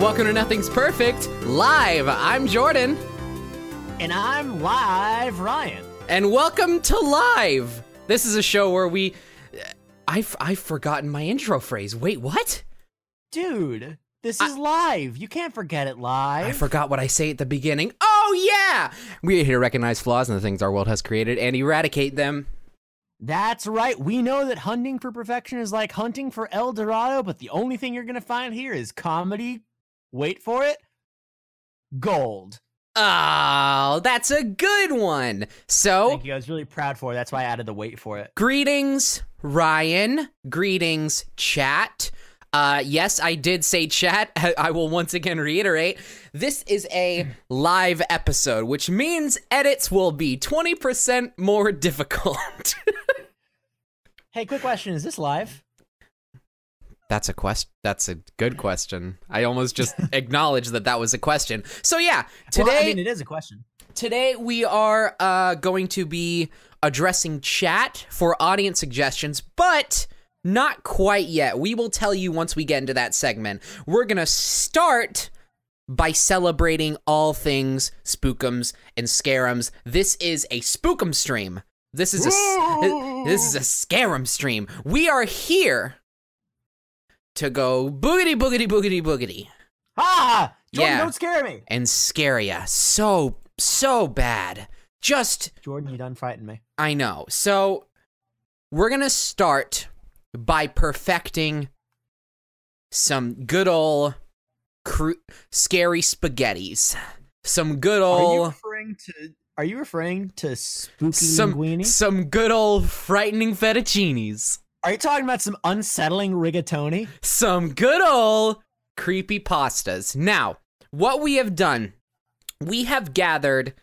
welcome to Nothing's Perfect Live. I'm Jordan, And I'm live, Ryan. and welcome to Live. This is a show where we. Uh, I've, I've forgotten my intro phrase. Wait, what? Dude, this is live. You can't forget it live. I forgot what I say at the beginning. Oh, yeah! We're here to recognize flaws in the things our world has created and eradicate them. That's right. We know that hunting for perfection is like hunting for El Dorado, but the only thing you're going to find here is comedy. Wait for it. Gold. Oh, that's a good one. So, Thank you. I was really proud for it. That's why I added the wait for it. Greetings, Ryan. Greetings, chat. Uh, yes, I did say chat. I will once again reiterate this is a live episode, which means edits will be 20% more difficult. Hey, quick question. Is this live? That's a question. That's a good question. I almost just acknowledged that that was a question. So yeah, today Well, I mean, it is a question. Today we are uh, going to be addressing chat for audience suggestions, but not quite yet. We will tell you once we get into that segment. We're gonna start by celebrating all things spookums and scarums. This is a spookum stream. This is a this is a scarum stream. We are here to go boogity boogity boogity boogity Ah! Jordan, Yeah. don't scare me. and scare ya so so bad. Just Jordan, you done frightened me. I know. So we're gonna start by perfecting some good old cru- scary spaghettis. Some good Are you old referring to? Are you referring to spooky some linguine? some good old frightening fettuccinis. Are you talking about some unsettling rigatoni? Some good old creepy pastas. Now, what we have done, we have gathered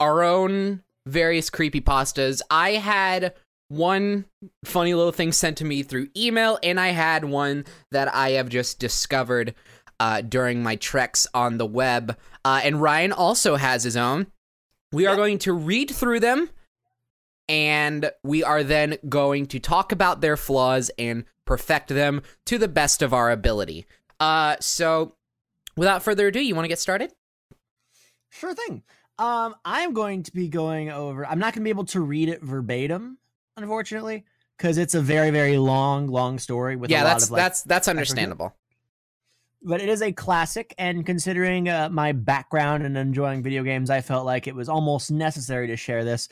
our own various creepy pastas. I had one funny little thing sent to me through email, and I had one that I have just discovered uh, during my treks on the web. Uh, and Ryan also has his own. We are Yep. going to read through them, and we are then going to talk about their flaws and perfect them to the best of our ability. Uh, so, without further ado, you want to get started? Sure thing. Um, I'm going to be going over. I'm not going to be able to read it verbatim, unfortunately, because it's a very, very long, long story with yeah, a lot that's of like. that's that's understandable. but it is a classic, and considering uh, my background and enjoying video games, I felt like it was almost necessary to share this.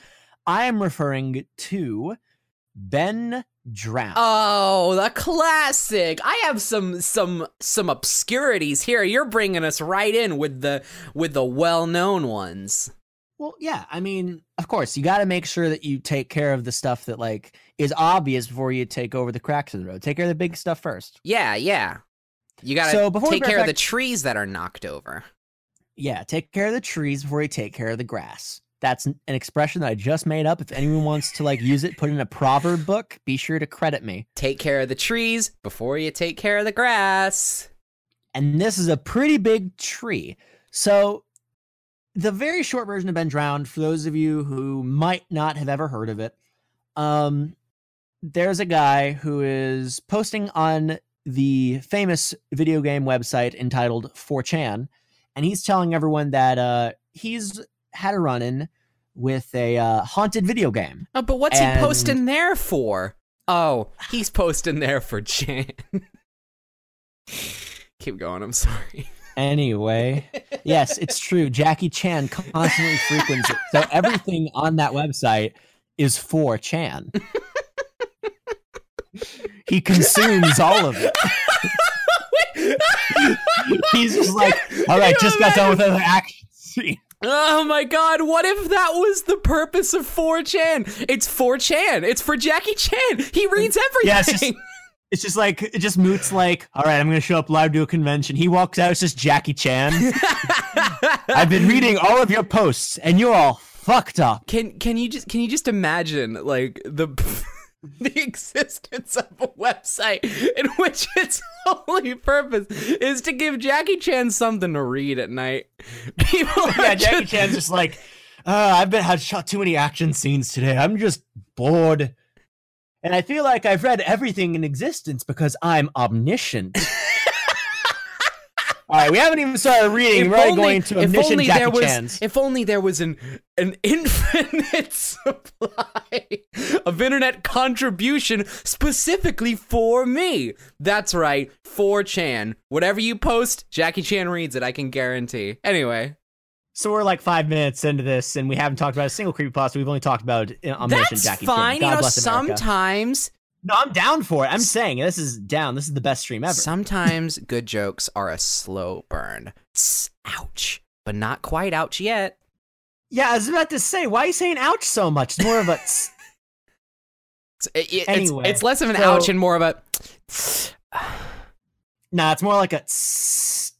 I am referring to Ben Drown. Oh, the classic! I have some some some obscurities here. You're bringing us right in with the with the well known ones. Well, yeah. I mean, of course, you got to make sure that you take care of the stuff that like is obvious before you take over the cracks in the road. Take care of the big stuff first. Yeah, yeah. You gotta So before take care of the trees that are knocked over. Yeah, take care of the trees before you take care of the grass. That's an expression that I just made up. If anyone wants to like use it, put in a proverb book, be sure to credit me. Take care of the trees before you take care of the grass. And this is a pretty big tree. So the very short version of Ben Drowned, for those of you who might not have ever heard of it, um, there's a guy who is posting on the famous video game website entitled 4chan, and he's telling everyone that uh, he's had a run in with a uh, haunted video game. Oh, but what's And- he posting there for? Oh, he's posting there for Chan. Keep going. I'm sorry. Anyway, yes, it's true. Jackie Chan constantly frequents it. So everything on that website is for Chan. he consumes all of it. He's just like, all right, just got done with another action scene. Oh my god, what if that was the purpose of 4chan? It's 4chan. It's for Jackie Chan. He reads everything. Yeah, it's just- It's just like it just moots like, all right, I'm gonna show up live to a convention. He walks out, it's just Jackie Chan. I've been reading all of your posts, and you're all fucked up. can can you just can you just imagine like the the existence of a website in which its only purpose is to give Jackie Chan something to read at night. People yeah, Jackie just- Chan's just like, uh, I've been had shot too many action scenes today. I'm just bored. And I feel like I've read everything in existence because I'm omniscient. All right, we haven't even started reading. If We're already only- going to if only Jackie there was, Chan's. If only there was an an infinite supply of internet contribution specifically for me. That's right, for Chan. Whatever you post, Jackie Chan reads it. I can guarantee. Anyway, So we're like five minutes into this, and we haven't talked about a single creepypasta. We've only talked about uh, omniscient that's Jackie fine. Chan. God you know, bless sometimes No, I'm down for it. I'm saying this is down. This is the best stream ever. sometimes good jokes are a slow burn. Tss, ouch, but not quite ouch yet. yeah, I was about to say, why are you saying ouch so much? It's more of a. tss. It's, it- it's- Anyway, it's less of an so- ouch and more of a. nah, it's more like a. tss.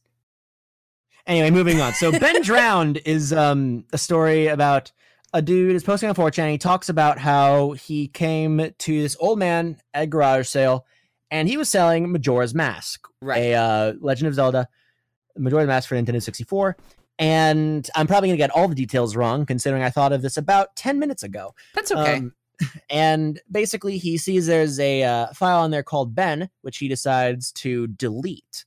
Anyway, moving on. So Ben Drowned is um a story about a dude is posting on 4chan. He talks about how he came to this old man at a garage sale, and he was selling Majora's Mask, Right. a uh, Legend of Zelda Majora's Mask for Nintendo 64. And I'm probably gonna get all the details wrong, considering I thought of this about 10 minutes ago. That's okay. Um, and basically, he sees there's a uh, file on there called Ben, which he decides to delete.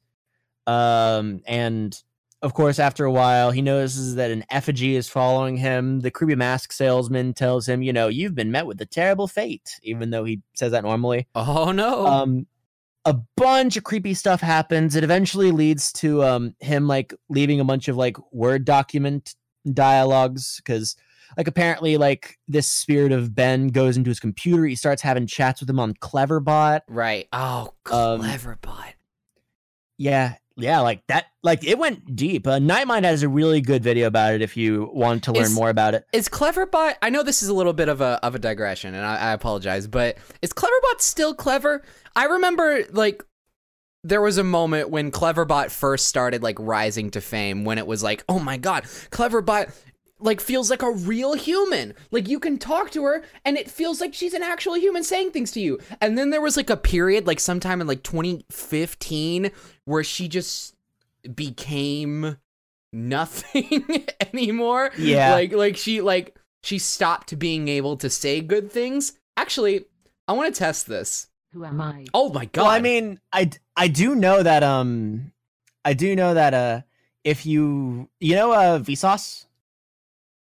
Um, and of course, after a while, he notices that an effigy is following him. The creepy mask salesman tells him, "You know, you've been met with a terrible fate," even though he says that normally. oh no. Um, a bunch of creepy stuff happens. It eventually leads to um him like leaving a bunch of like word document dialogues because like apparently like this spirit of Ben goes into his computer. He starts having chats with him on Cleverbot. Right. Oh, Um. Yeah, yeah, like that. Like it went deep. Uh, Nightmind has a really good video about it if you want to learn Is- more about it. Is Cleverbot? I know this is a little bit of a of a digression, and I, I apologize, but is Cleverbot still clever? I remember like there was a moment when Cleverbot first started like rising to fame when it was like, oh my god, Cleverbot like feels like a real human. Like you can talk to her and it feels like she's an actual human saying things to you. And then there was like a period like sometime in like 2015 where she just became nothing anymore. Yeah. Like like she like she stopped being able to say good things. Actually, I want to test this. Who am I? Oh my god. Well, I mean, I I do know that um, I do know that uh, if you you know uh Vsauce,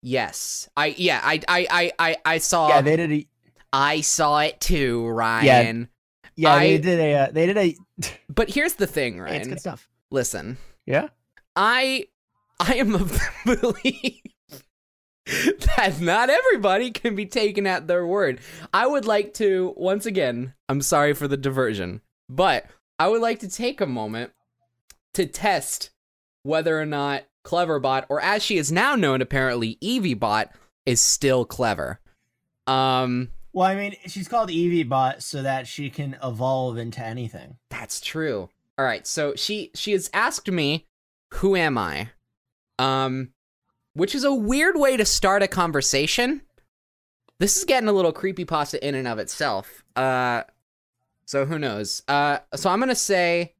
yes. I yeah, I I I I, I saw yeah, they did a I saw it too, Ryan. yeah I- they did a uh, they did a But here's the thing, Hey, Ryan. it's good stuff. Listen. Yeah. I I am of the belief that not everybody can be taken at their word. I would like to once again, I'm sorry for the diversion, but I would like to take a moment to test whether or not Cleverbot, or as she is now known apparently, EeveeBot, is still clever. Um Well, I mean, she's called Eevee Bot so that she can evolve into anything. That's true. All right, so she she has asked me, "Who am I?" Um, which is a weird way to start a conversation. This is getting a little creepy pasta in and of itself. Uh, so who knows? Uh, so I'm gonna say,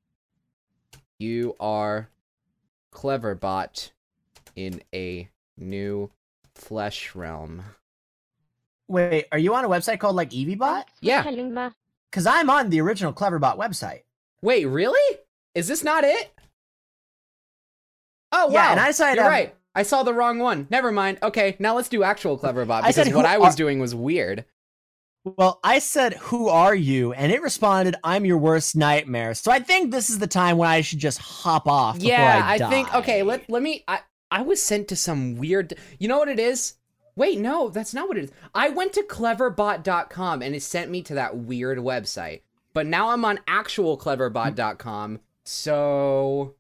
you are Cleverbot in a new flesh realm. Wait, are you on a website called like Eevee Bot? Yeah. Because I'm on the original Cleverbot website. Wait, really? Is this not it? Oh wow! Yeah, and I decided You're to- right. I saw the wrong one. Never mind. Okay, now let's do actual Cleverbot I said because what who I was are- doing was weird. Well, I said, "Who are you?" and it responded, "I'm your worst nightmare." So I think this is the time when I should just hop off. before Yeah, I, I, think. Okay, let let me. I I was sent to some weird. You know what it is? Wait, no, that's not what it is. I went to cleverbot.com and it sent me to that weird website. But now I'm on actual cleverbot.com. So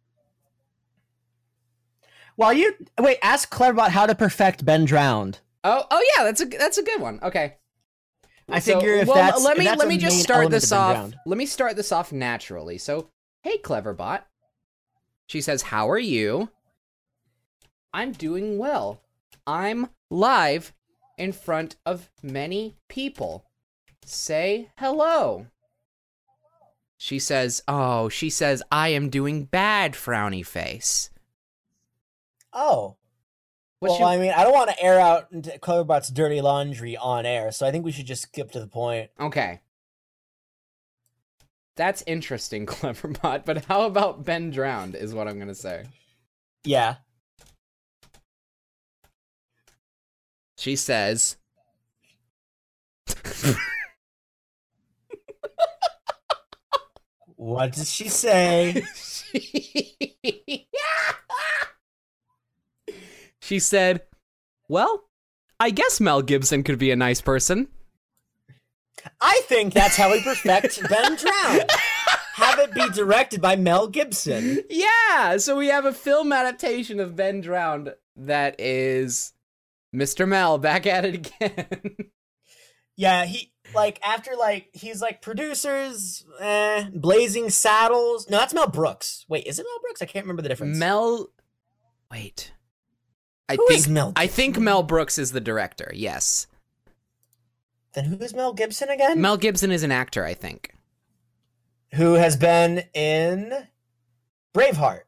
Well, you wait. Ask Cleverbot how to perfect Ben Drowned. Oh, oh yeah, that's a that's a good one. Okay. I So, figure if well, that's let me that's let me just start this off. Let me start this off naturally. So, hey, Cleverbot. She says, "How are you?" I'm doing well. I'm live in front of many people. Say hello. She says, "Oh, she says I am doing bad." Frowny face. Oh, What well, she- I mean, I don't want to air out Cleverbot's dirty laundry on air, so I think we should just skip to the point. Okay. That's interesting, Cleverbot. But how about Ben drowned? Is what I'm gonna say. Yeah. She says. What did she say? she said, "Well, I guess Mel Gibson could be a nice person." I think that's how we perfect Ben Drown. Have it be directed by Mel Gibson. Yeah, so we have a film adaptation of Ben Drowned that is Mr. Mel back at it again. Yeah, he like after like he's like producers, eh, Blazing Saddles. No, that's Mel Brooks. Wait, is it Mel Brooks? I can't remember the difference. Mel Wait. I Who think Mel I think Mel Brooks is the director. Yes. Then who is Mel Gibson again? Mel Gibson is an actor, I think. who has been in Braveheart.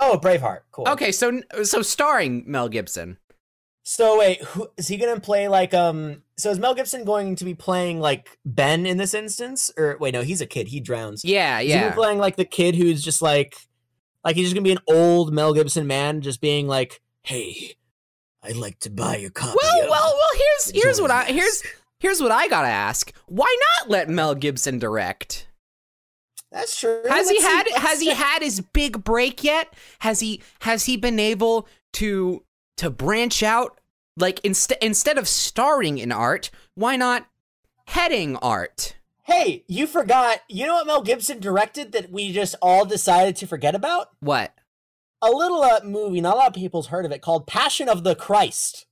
Oh, Braveheart. Cool. Okay, so so starring Mel Gibson. So wait, who is he gonna play like um so is Mel Gibson going to be playing like Ben in this instance? Or wait, no, he's a kid, he drowns. Yeah, Is he yeah. playing like the kid who's just like like he's just gonna be an old Mel Gibson man just being like, Hey, I'd like to buy your copy. Well, of well, well. Here's here's what I here's here's what I gotta ask. Why not let Mel Gibson direct? That's true. Has he Let's see- had let's has he had his big break yet? Has he has he been able to to branch out like instead instead of starring in art, why not heading art? Hey, you forgot you know what Mel Gibson directed that we just all decided to forget about? What? A little uh, movie, not a lot of people's heard of it, called Passion of the Christ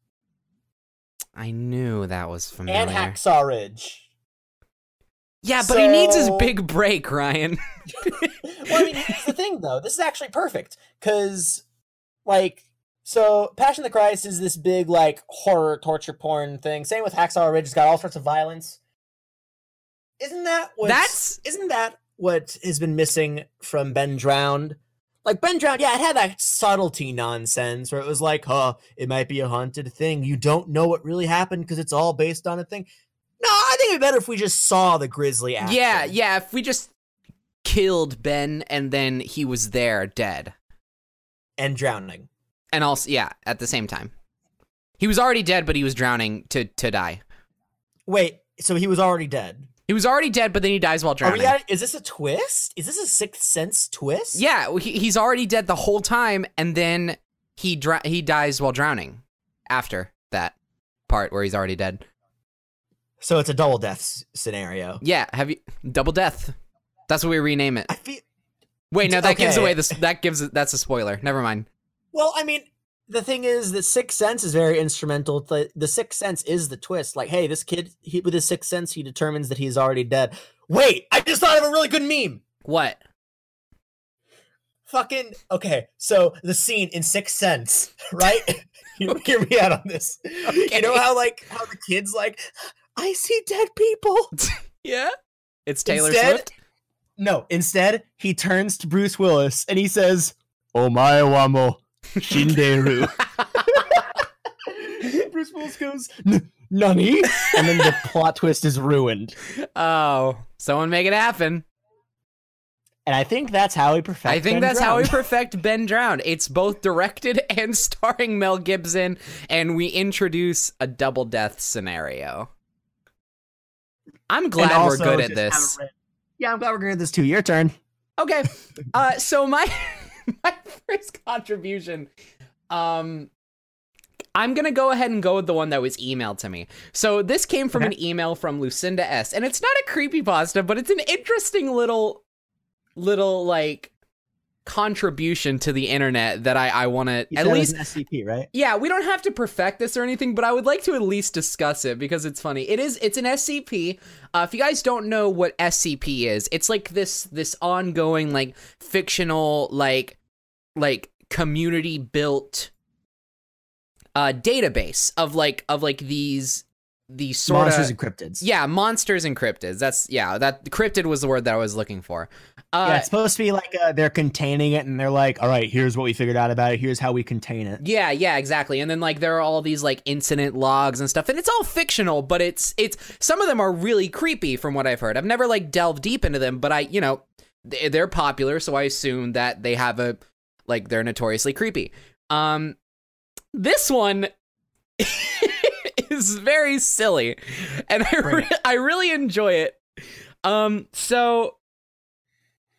I knew that was familiar. and Hacksaw Ridge. yeah, but he needs his big break, Ryan. well, I mean, here's the thing, though. This is actually perfect because, like, so Passion of the Christ is this big, like, horror torture porn thing. Same with Hacksaw Ridge; it's got all sorts of violence. Isn't that what? That's- isn't that what has been missing from Ben Drowned? Like Ben Drowned, yeah, it had that subtlety nonsense where it was like, huh, it might be a haunted thing. You don't know what really happened because it's all based on a thing. No, I think it'd be better if we just saw the action. Yeah, yeah, if we just killed Ben and then he was there dead. and drowning. And also yeah, at the same time. He was already dead, but he was drowning to to die. Wait, so he was already dead. He was already dead, but then he dies while Are drowning. we at, is this a twist? Is this a sixth sense twist? yeah, he, he's already dead the whole time, and then he dr- he dies while drowning. After that part where he's already dead. So it's a double death s- scenario. Yeah, have you double death? That's what we rename it. I feel Wait, no, that gives away this. That gives that's a spoiler. Never mind. well. I mean, the thing is that sixth sense is very instrumental. The, the sixth sense is the twist. Like, hey, this kid he, with his sixth sense, he determines that he's already dead. Wait, I just thought of a really good meme. What? Fucking okay. So the scene in Sixth Sense, right? you hear me out on this. You know how like how the kids like, I see dead people. Yeah, it's Taylor Instead- Swift. No, instead he turns to Bruce Willis and he says, oh my mo shinderu." Bruce Willis goes, "N- "Nani?" And then the plot twist is ruined. Oh, someone make it happen. And I think that's how we perfect. I think Ben that's how we Drowned. perfect Ben Drowned. It's both directed and starring Mel Gibson, and we introduce a double death scenario. I'm And glad we're good at this. have a re- Yeah, I'm glad we're good at this too. Your turn. Okay. Uh so my my first contribution. Um I'm going to go ahead and go with the one that was emailed to me. So this came from an email from Lucinda S. And it's not a creepypasta, but it's an interesting little little like contribution to the internet that I I want to at least SCP, right? yeah, we don't have to perfect this or anything, but I would like to at least discuss it because it's funny. It is it's an SCP. Uh, if you guys don't know what SCP is, it's like this this ongoing like fictional like like community built uh database of like of like these these sort Monsters of and cryptids. yeah, monsters and cryptids. That's yeah, that cryptid was the word that I was looking for. Uh, yeah, it's supposed to be like uh, they're containing it, and they're like, "All right, here's what we figured out about it. Here's how we contain it." Yeah, yeah, exactly. And then like there are all these like incident logs and stuff, and it's all fictional, but it's it's some of them are really creepy from what I've heard. I've never like delved deep into them, but I you know they- they're popular, so I assume that they have a like they're notoriously creepy. Um, this one is very silly, and I re- I really enjoy it. Um, so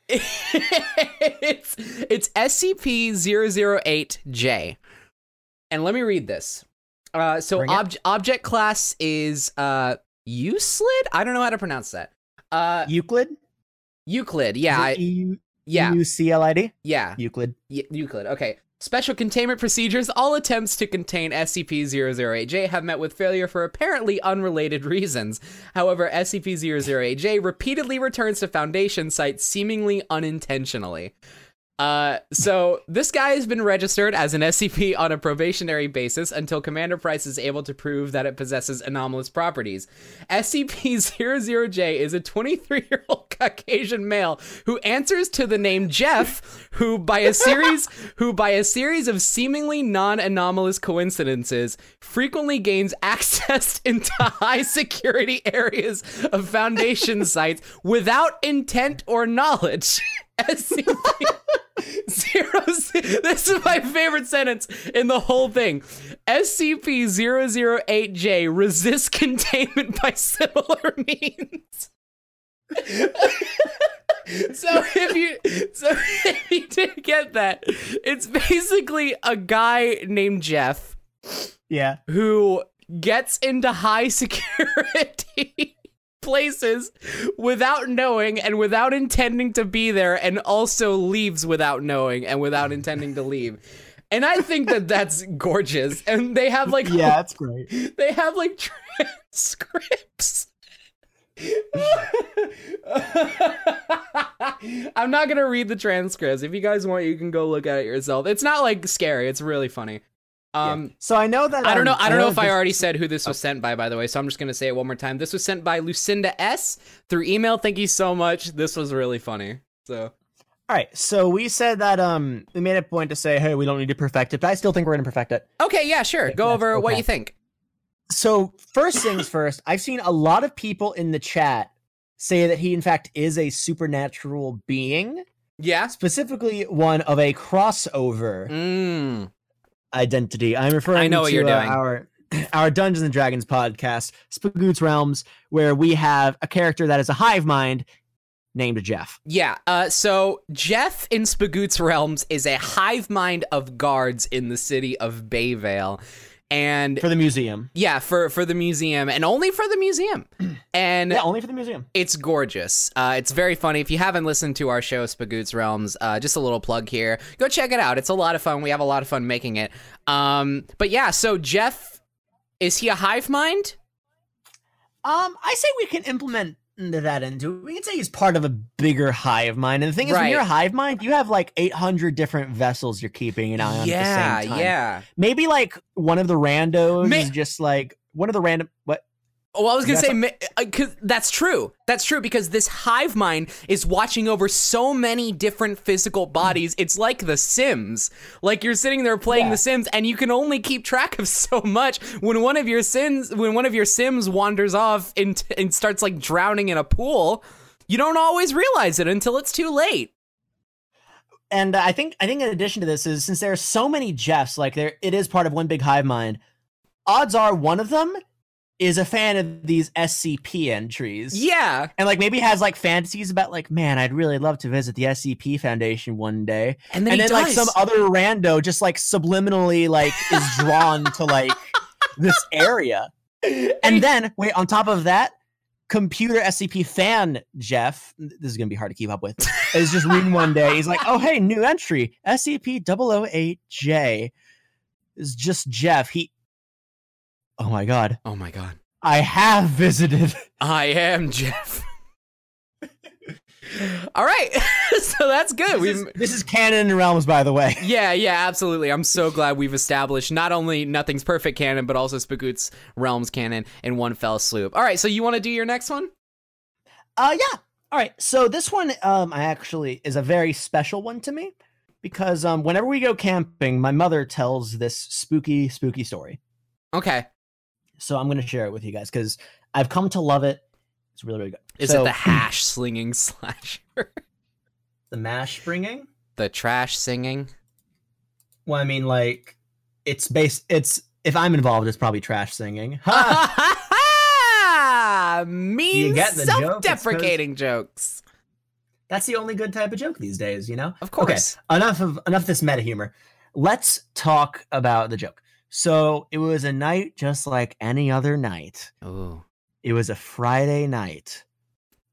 it's it's SCP-008J. And let me read this. Uh, so ob- object class is uh Euclid? I don't know how to pronounce that. Uh Euclid. Euclid. Yeah, I, E yeah, U C L I D. yeah. Euclid. Y- Euclid. Okay. Special containment procedures. All attempts to contain SCP-008J have met with failure for apparently unrelated reasons. However, SCP-008J repeatedly returns to Foundation sites seemingly unintentionally. Uh, so this guy has been registered as an SCP on a probationary basis until Commander Price is able to prove that it possesses anomalous properties. SCP-00J is a 23-year-old Caucasian male who answers to the name Jeff, who by a series who by a series of seemingly non-anomalous coincidences frequently gains access into high security areas of Foundation sites without intent or knowledge. SCP Zero. This is my favorite sentence in the whole thing. SCP-008J resists containment by similar means. so if you so if you didn't get that, it's basically a guy named Jeff Yeah. who gets into high security places without knowing and without intending to be there and also leaves without knowing and without intending to leave. And I think that that's gorgeous. And they have like Yeah, that's great. they have like transcripts. I'm not gonna read the transcripts. If you guys want, you can go look at it yourself. It's not like scary. It's really funny. Um, So I know that I don't know. um, I don't know if I already said who this was sent by, by the way. So I'm just gonna say it one more time. This was sent by Lucinda S through email. Thank you so much. This was really funny. So All right. So we said that um we made a point to say, hey, we don't need to perfect it, but I still think we're gonna perfect it. okay, yeah, sure. Go over what you think. So first things first, I've seen a lot of people in the chat say that he in fact is a supernatural being, Yeah. specifically one of a crossover Mm. Identity. I'm referring I know to what you're uh, doing. our our Dungeons and Dragons podcast, Spagoots Realms, where we have a character that is a hive mind named Jeff. Yeah. Uh, so Jeff in Spagoot's Realms is a hive mind of guards in the city of Bayvale. And For the museum. yeah, for for the museum and only for the museum. And Yeah, only for the museum. It's gorgeous. Uh, it's very funny. If you haven't listened to our show, Spagoot's Realms, uh, just a little plug here. Go check it out. It's a lot of fun. We have a lot of fun making it. Um, but yeah, so Jeff, is he a hive mind? Um, I say we can implement that into. We can say he's part of a bigger hive mind. And the thing is, when you're a hive mind, you have like 800 different vessels you're keeping an eye on yeah, at the same time. yeah. Maybe like one of the randos May- is just like one of the random. What? Well, I was gonna That's say, ma- uh, 'cause that's true. That's true because this hive mind is watching over so many different physical bodies. It's like The Sims. Like you're sitting there playing Yeah. The Sims, and you can only keep track of so much. When one of your sins, when one of your Sims wanders off and, and starts like drowning in a pool, you don't always realize it until it's too late. And I think I think in addition to this is since there are so many Jeffs, like there it is part of one big hive mind. Odds are one of them is a fan of these SCP entries. Yeah, And like maybe has like fantasies about like, man, I'd really love to visit the SCP Foundation one day. and then and then like some other rando just like subliminally like is drawn to like this area. And then wait, on top of that, computer SCP fan Jeff, this is gonna be hard to keep up with, is just reading one day. He's like, oh hey, new entry, SCP 008J. Is just Jeff. He Oh my god. oh my god, I have visited. I am Jeff. All right, so that's good. This We've is, this is canon in realms, by the way. Yeah, yeah, absolutely. I'm so glad we've established not only Nothing's Perfect canon, but also Spagoot's Realms canon in one fell swoop. All right, so you want to do your next one? Uh yeah. All right, so this one um I actually is a very special one to me because um whenever we go camping, my mother tells this spooky spooky story. Okay. So I'm going to share it with you guys cuz I've come to love it. It's really really good. Is So, it the hash slinging slasher? the mash bringing? the trash singing? Well, I mean like it's based it's if I'm involved it's probably trash singing. Ha! mean get the joke? Self-deprecating jokes. That's the only good type of joke these days, you know? Of course. Okay, enough of enough of this meta humor. Let's talk about the joke. So it was a night just like any other night. Ooh. It was a Friday night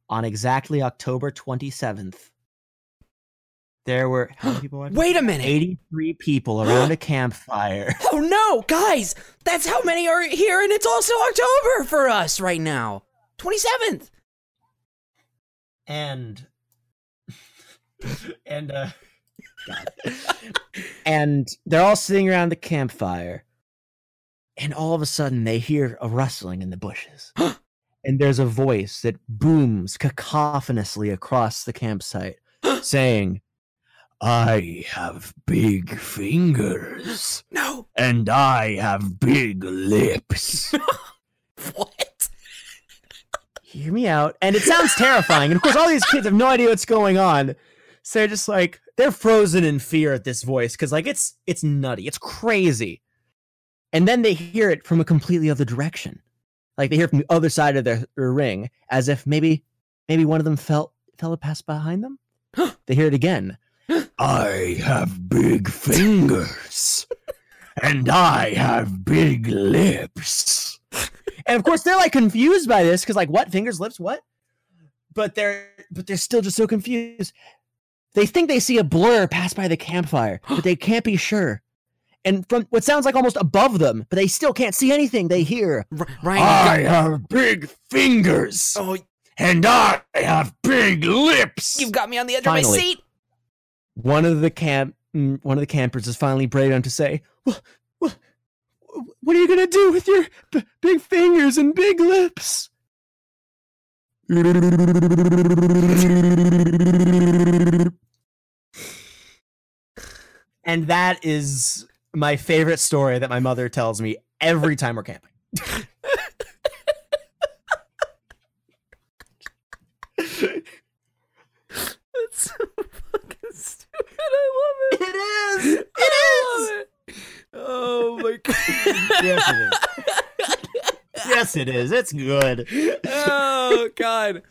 on exactly October 27th. There were how many people? Wait a minute. 83 people around a campfire. Oh no, guys! That's how many are here, and it's also October for us right now. 27th. And and uh. And they're all sitting around the campfire. And all of a sudden they hear a rustling in the bushes. and there's a voice that booms cacophonously across the campsite saying, I have big fingers No. and I have big lips. What? Hear me out. And it sounds terrifying. And of course, all these kids have no idea what's going on. So they're just like, they're frozen in fear at this voice because, like, it's it's nutty. It's crazy. And then they hear it from a completely other direction. Like they hear it from the other side of their, their ring, as if maybe maybe one of them felt fell a pass behind them. they hear it again. I have big fingers. and I have big lips. And of course they're like confused by this because like what fingers, lips, what? But they're but they're still just so confused. They think they see a blur pass by the campfire, but they can't be sure. And from what sounds like almost above them, but they still can't see anything. They hear, R- Ryan, you got- have big fingers, oh, and I have big lips. you've got me on the edge of Finally. my seat. one of the camp mm, one of the campers is finally brave enough to say what, what, what are you gonna do with your b- big fingers and big lips and that is my favorite story that my mother tells me every time we're camping That's so fucking stupid. I love it. it is it I is it. Oh my god. yes it is yes it is it's good oh god.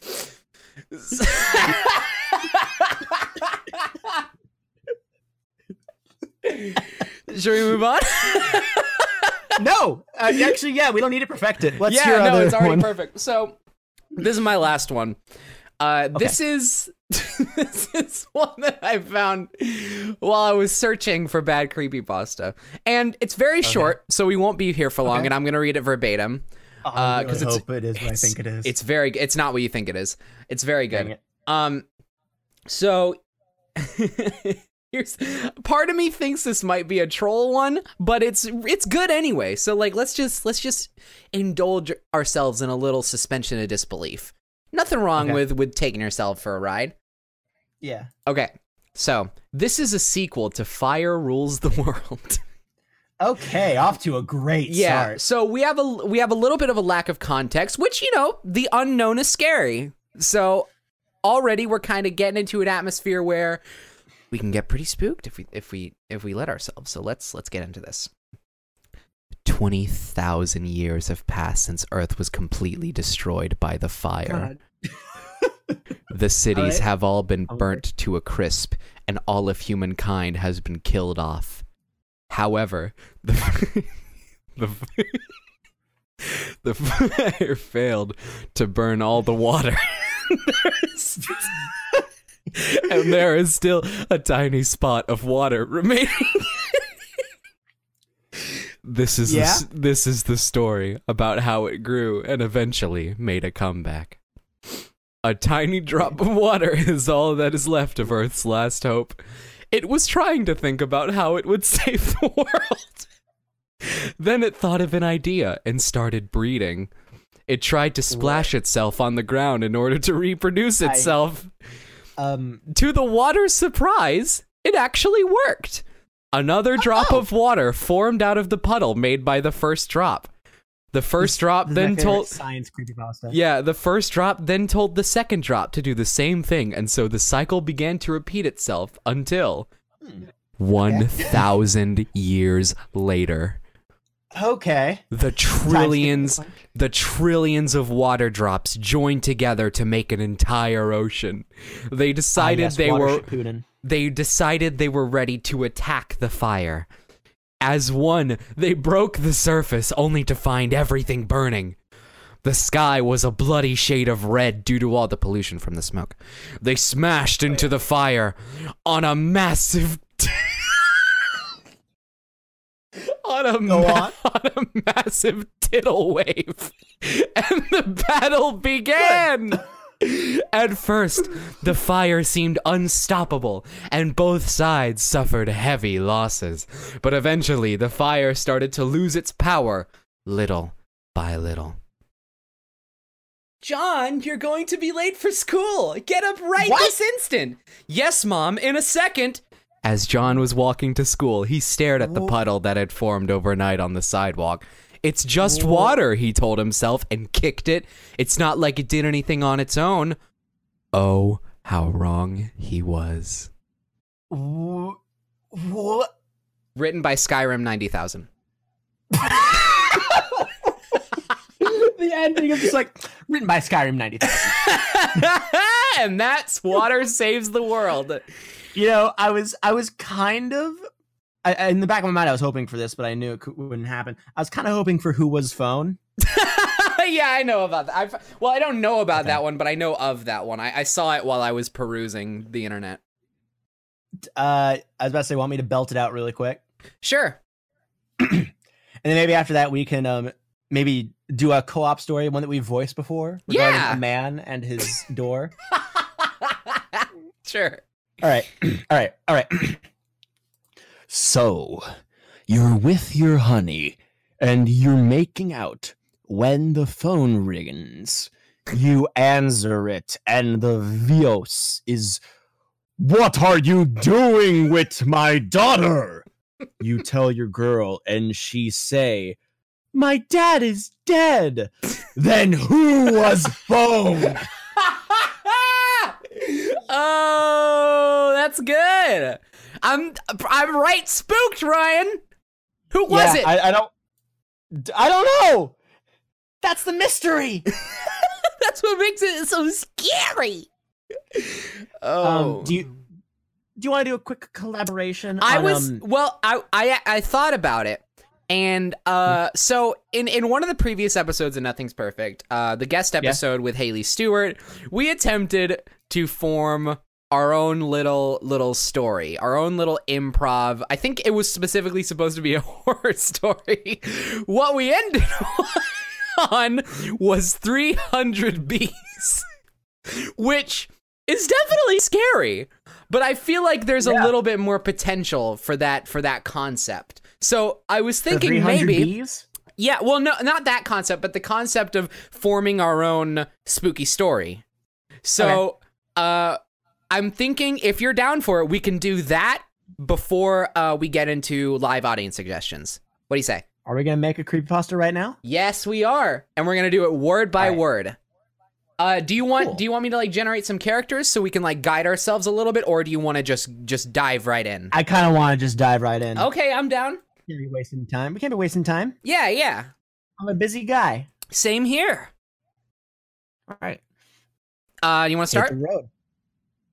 Should we move on? No, uh, actually, yeah, we don't need to perfect it. What's yeah, no, it's already one? perfect. So this is my last one. Uh, This is this is one that I found while I was searching for bad creepy pasta, and it's very short, so we won't be here for long. Okay. And I'm gonna read it verbatim. Oh, Uh, really it's- hope it is what I think it is. It's very. It's not what you think it is. It's very good. it. Um, so here's part of me thinks this might be a troll one, but it's it's good anyway. So like, let's just let's just indulge ourselves in a little suspension of disbelief. Nothing wrong Okay. with with taking yourself for a ride. yeah. Okay, so this is a sequel to Fire Rules the World. Okay, off to a great yeah. start. So we have a we have a little bit of a lack of context, which you know the unknown is scary. So already we're kind of getting into an atmosphere where we can get pretty spooked if we if we if we let ourselves. So let's let's get into this. Twenty thousand years have passed since Earth was completely destroyed by the fire. The cities have all been Okay. burnt to a crisp, and all of humankind has been killed off. However, the the, the fire failed to burn all the water. and there is still a tiny spot of water remaining. This is the Yeah? s- this is the story about how it grew and eventually made a comeback. A tiny drop of water is all that is left of Earth's last hope. It was trying to think about how it would save the world. then it thought of an idea and started breeding. It tried to splash itself on the ground in order to reproduce itself. Um, To the water's surprise, it actually worked. Another drop Oh. of water formed out of the puddle made by the first drop. The first drop then told science creepypasta. Yeah, the first drop then told the second drop to do the same thing, and so the cycle began to repeat itself until Hmm. 1,000 years later. Okay. The trillions, the trillions of water drops joined together to make an entire ocean. They Ah, decided they were Putin. They decided they were ready to attack the fire. As one, they broke the surface only to find everything burning. The sky was a bloody shade of red due to all the pollution from the smoke. They smashed into the fire on a massive on a ma- on. on a massive tidal wave. And the battle began. At first, the fire seemed unstoppable, and both sides suffered heavy losses. But eventually, the fire started to lose its power, little by little. John, you're going to be late for school. Get up right What? this instant. Yes, Mom, in a second. As John was walking to school, he stared at the oh. puddle that had formed overnight on the sidewalk. It's just water, he told himself, and kicked it. It's not like it did anything on its own. Oh, how wrong he was. Wh- What? Written by Skyrim 90,000. the ending of just like written by Skyrim 90. and that's Water Saves the World. You know, I was I was kind of I, in the back of my mind I was hoping for this, but I knew it wouldn't happen. I was kind of hoping for who was phone. yeah, I know about that. I've, well, I don't know about Okay. that one, but I know of that one. I, I saw it while I was perusing the internet. Uh, I was about to say, want me to belt it out really quick, Sure. and then maybe after that we can um maybe do a co-op story, one that we've voiced before, regarding Yeah. a man and his door. sure. All right. All right. All right. so, you're with your honey and you're making out when the phone rings. You answer it, and the voice is, What are you doing with my daughter? You tell your girl, and she say, My dad is dead. then who was phone? oh, that's good. I'm I'm right spooked, Ryan. Who was Yeah, it? I, I don't. I don't know. That's the mystery. that's what makes it so scary. Oh, Um, do you do you want to do a quick collaboration? I on, was um, well. I I I thought about it, and uh, so in in one of the previous episodes of Nothing's Perfect, uh, the guest episode with Haley Stewart, we attempted to form our own little little story, our own little improv. I think it was specifically supposed to be a horror story. What we ended on was 300 bees, which is definitely scary. But I feel like there's a little bit more potential for that for that concept. So I was thinking 300 maybe bees? yeah, well no not that concept, but the concept of forming our own spooky story. So uh I'm thinking if you're down for it, we can do that before uh we get into live audience suggestions. What do you say? Are we gonna make a creepypasta right now? Yes, we are. And we're going to do it word by Alright. word. Uh do you want Cool. do you want me to like generate some characters so we can like guide ourselves a little bit or do you want to just just dive right in? I kind of want to just dive right in. Okay, I'm down. Can't be wasting time. We can't be wasting time. Yeah, yeah. I'm a busy guy. Same here. All right. Uh you want to Hit start? the road.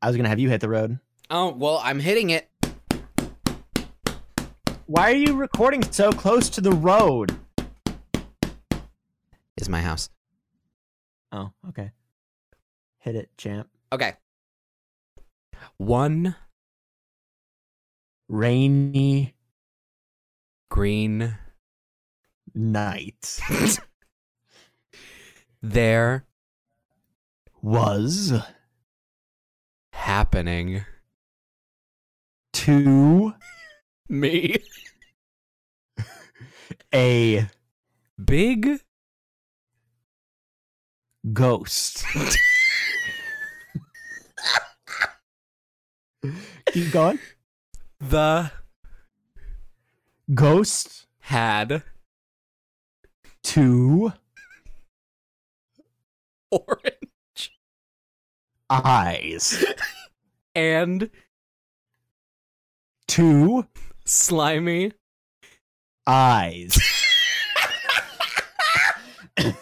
I was gonna have you hit the road. Oh, well, I'm hitting it. Why are you recording so close to the road? Is my house. Oh, okay. Hit it, champ. Okay. One Rainy green night there was happening to me a big ghost. Keep going. The Ghost had two orange eyes. and Two slimy eyes.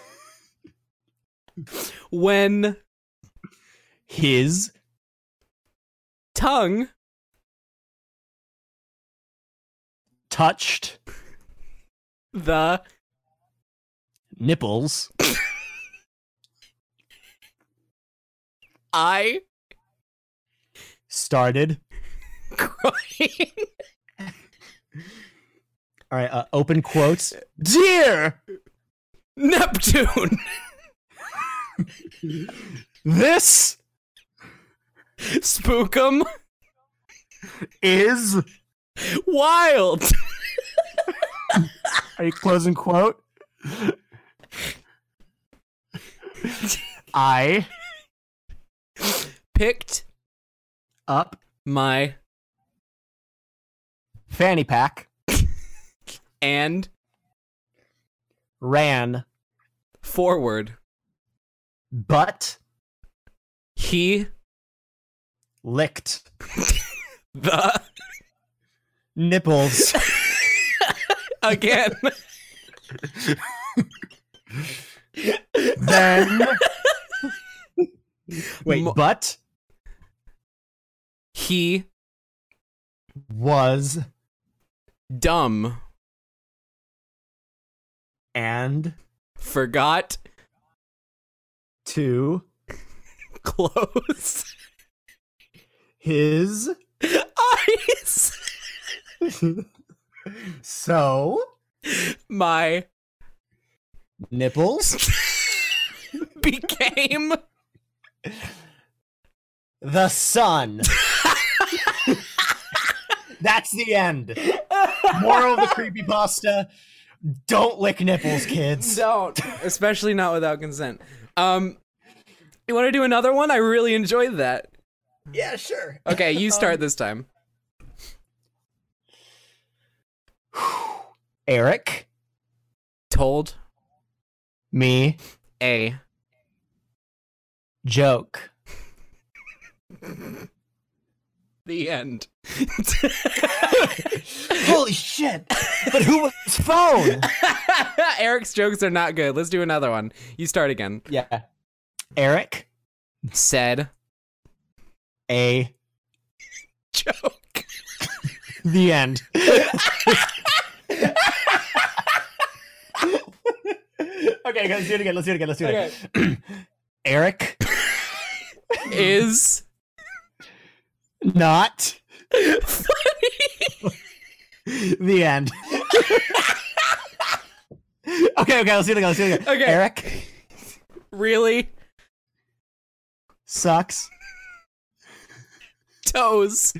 when His tongue touched the nipples I started. crying. All right, uh, open quotes. Dear, Neptune this spookum is. wild. Are you closing quote? I Picked up. my fanny pack, and ran, forward. but He licked. The nipples. again. then. Wait, Mo- but he was dumb and forgot to close his eyes. so My nipples became the sun. That's the end. Moral of the creepypasta don't lick nipples, kids. don't, especially not without consent. Um, you want to do another one? I really enjoyed that. Yeah, sure. Okay, you start this time. Eric, Told me, a joke. the end. Holy shit. But who was his phone? Eric's jokes are not good. Let's do another one. You start again. Yeah. Eric, Said a joke. the end. okay, let's do it again. Let's do it again. Let's do it again. Eric, Is not funny. the end. okay, okay, let's do it again. Let's do it again. Okay. Eric Really? sucks. Toes.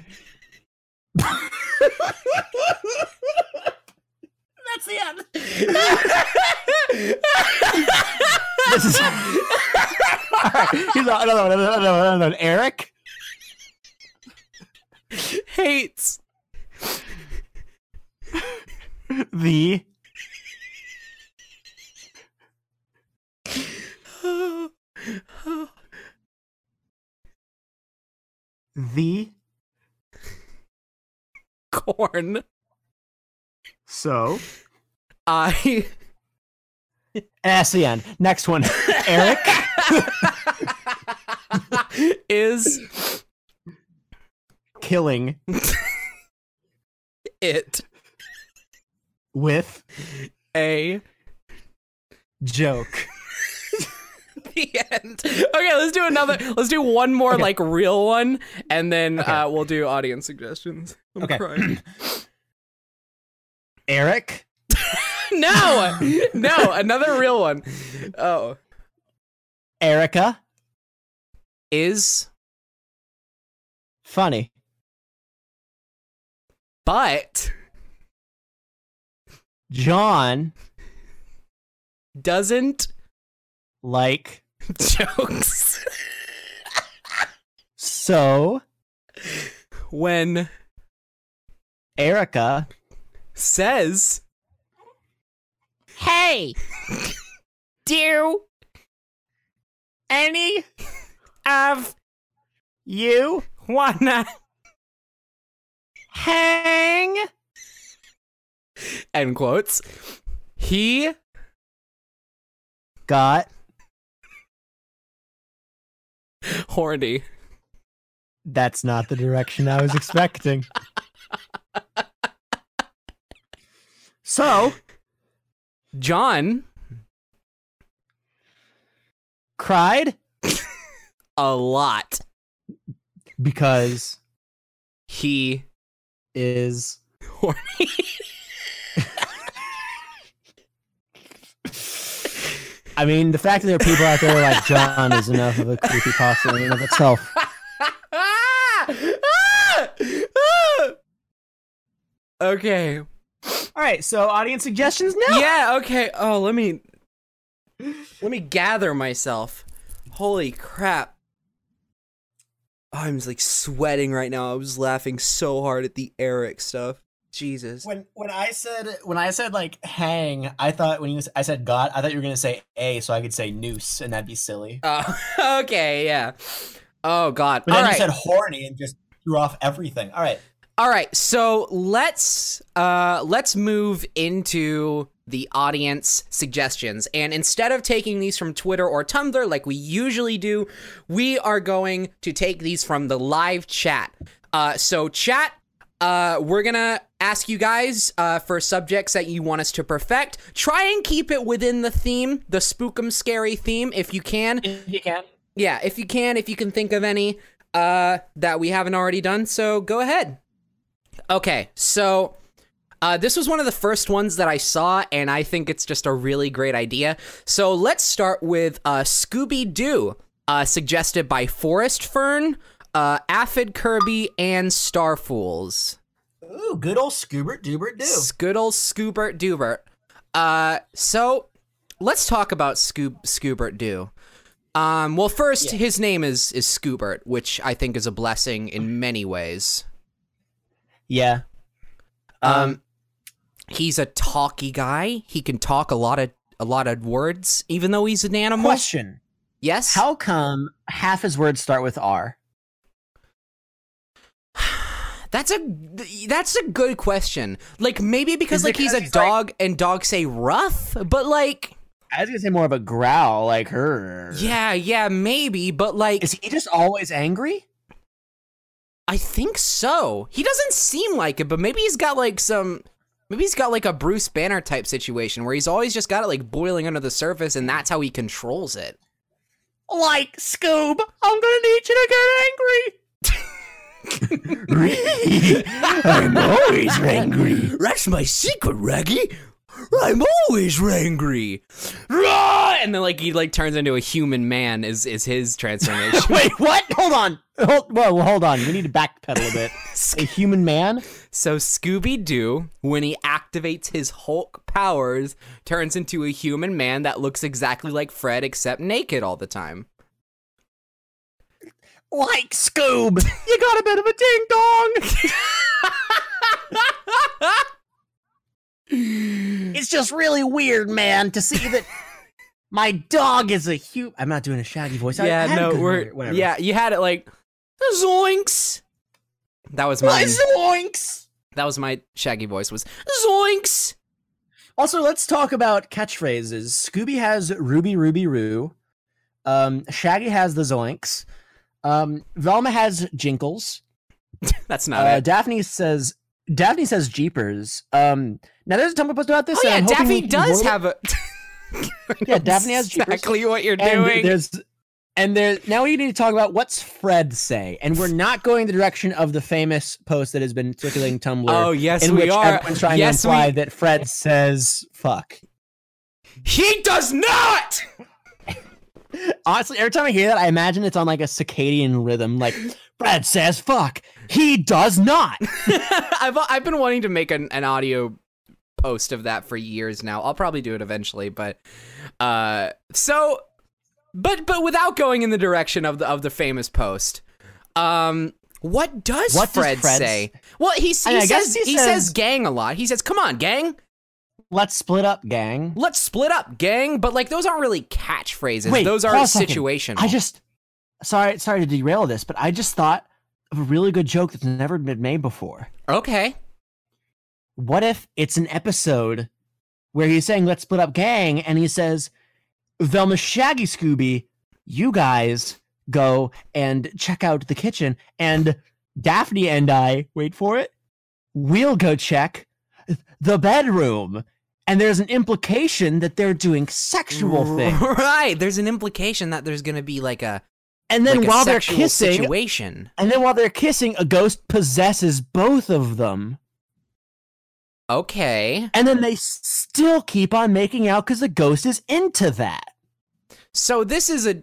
That's the end. this is. All right, here's another one. Another one. Another one. Eric Hates. the the Corn. so. I. And that's the end. Next one. Eric is killing it with a joke. the end? Okay, let's do another. Let's do one more Okay. like real one, and then Okay. uh, we'll do audience suggestions. I'm Okay. crying. Eric no, no, another real one. Oh, Erica is funny. But John doesn't like Jokes. So when Erica, says hey, do any of you wanna hang? end quotes, he Got horny. that's not the direction I was expecting. So John cried a lot. because He is horny. I mean, the fact that there are people out there like John is enough of a creepy pasta in and of itself. okay. All right, so audience suggestions now. Yeah, okay. Oh, let me let me gather myself. Holy crap. I'm like sweating right now. I was laughing so hard at the Eric stuff. Jesus. When when I said when I said like hang, I thought when you I said God, I thought you were gonna say a, so I could say noose, and that'd be silly. Uh, okay, yeah. Oh god. But All then right. you said horny and just threw off everything. All right, All right, so let's uh let's move into the audience suggestions. And instead of taking these from Twitter or Tumblr like we usually do, we are going to take these from the live chat. Uh so chat uh, we're gonna ask you guys uh, for subjects that you want us to perfect. Try and keep it within the theme, the spookum scary theme, if you can. if you can. Yeah, if you can, if you can think of any uh, that we haven't already done, so go ahead. Okay, so uh, this was one of the first ones that I saw, and I think it's just a really great idea. So let's start with uh, Scooby Doo, uh, suggested by Forest Fern, uh, Aphid Kirby, and Starfools. Ooh, good old Scoobert Doobert Doo. Good old Scoobert Doobert. Uh, so let's talk about Scoob Scoobert Doo. Um, well, first, his name is is Scoobert, which I think is a blessing in many ways. Yeah. Um, he's a talky guy. He can talk a lot of a lot of words, even though he's an animal. Question: Yes. How come half his words start with R? That's a that's a good question. Like maybe because Is like he's a he's like- dog and dogs say rough, but like I was gonna say more of a growl, like her. yeah, yeah, maybe, but like Is he just always angry? I think so. He doesn't seem like it, but maybe he's got like some maybe he's got like a Bruce Banner type situation where he's always just got it like boiling under the surface and that's how he controls it. Like Scoob, I'm gonna need you to get angry. I'm always angry. That's my secret, Raggy. I'm always angry. And then like he like turns into a human man is is his transformation. Wait, what? Hold on. Hold, whoa, hold on. We need to backpedal a bit. A human man? So Scooby Doo, when he activates his Hulk powers, turns into a human man that looks exactly like Fred except naked all the time. Like Scoob. You got a bit of a ding dong. it's just really weird, man, to see that my dog is a huge. I'm not doing a shaggy voice. I- I yeah, no, we're. Whatever. yeah, you had it like zoinks. That was mine. Zoinks. That was my shaggy voice was zoinks. Also, let's talk about catchphrases. Scooby has Ruby Ruby Roo. Um, Shaggy has the Zoinks. Um, Velma has Jinkles. That's not Uh, it. Daphne says Daphne says Jeepers. Um, now there's a Tumblr post about this. Oh and yeah, I'm hoping we Daffy does have a Yeah, Daphne has exactly what you're And doing. there's and there now we need to talk about what's Fred say, and we're not going the direction of the famous post that has been circulating Tumblr. Oh yes, in we which are. everyone's trying yes, to imply we. that Fred says "fuck." He does not. Honestly, every time I hear that, I imagine it's on like a circadian rhythm. Like Fred says "fuck," he does not. I've I've been wanting to make an, an audio post of that for years now. I'll probably do it eventually, but uh so but but without going in the direction of the of the famous post. Um, what does What does Fred, Fred say? Well, he, he I mean, I says he he says says- gang a lot. He says, "Come on, gang, Let's split up, gang. let's split up, gang." But like those aren't really catchphrases. Wait, those are situational. I just sorry sorry to derail this, but I just thought of a really good joke that's never been made before. okay. What if it's an episode where he's saying let's split up gang and he says Velma Shaggy Scooby, you guys go and check out the kitchen and Daphne and I, wait for it, we'll go check the bedroom. And there's an implication that they're doing sexual things. Right. There's an implication that there's gonna be like a And then like while they're kissing, situation. and then while they're kissing, a ghost possesses both of them. Okay. And then they still keep on making out because the ghost is into that. So this is a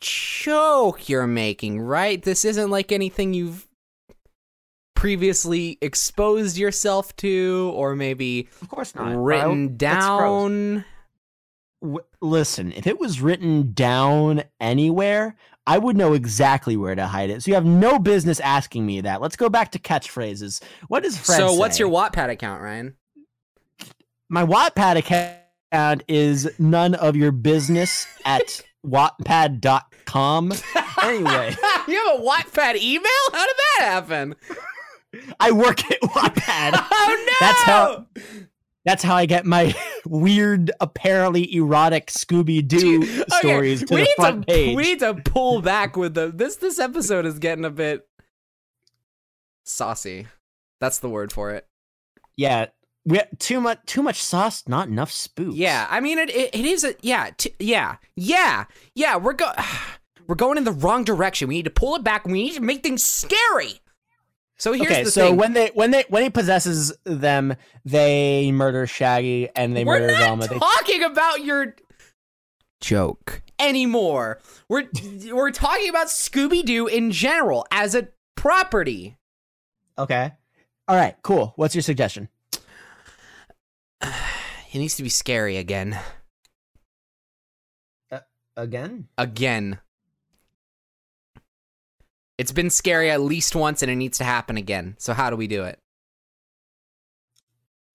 joke you're making, right? This isn't like anything you've previously exposed yourself to or maybe Of course not written down. W- listen, if it was written down anywhere, I would know exactly where to hide it. So you have no business asking me that. Let's go back to catchphrases. What does Fred So what's your Wattpad account, Ryan? My Wattpad account is none of your business at wattpad.com. Anyway, you have a Wattpad email? How did that happen? I work at Wattpad. Oh no! That's how- That's how I get my weird, apparently erotic Scooby Doo Okay, stories to we the front to, page. We need to pull back with the this this episode is getting a bit saucy. That's the word for it. yeah, we too much too much sauce, not enough spooks. Yeah, I mean it. It, it is a yeah, t- yeah, yeah, yeah. We're go we're going in the wrong direction. We need to pull it back. We need to make things scary. So here's okay, the so thing. when they when they when he possesses them, they murder Shaggy and they we're murder not Velma. They, talking about your joke anymore. We're we're talking about Scooby Doo in general as a property. okay, all right, cool. What's your suggestion? It needs to be scary again. Uh, again? Again. It's been scary at least once and it needs to happen again. So how do we do it?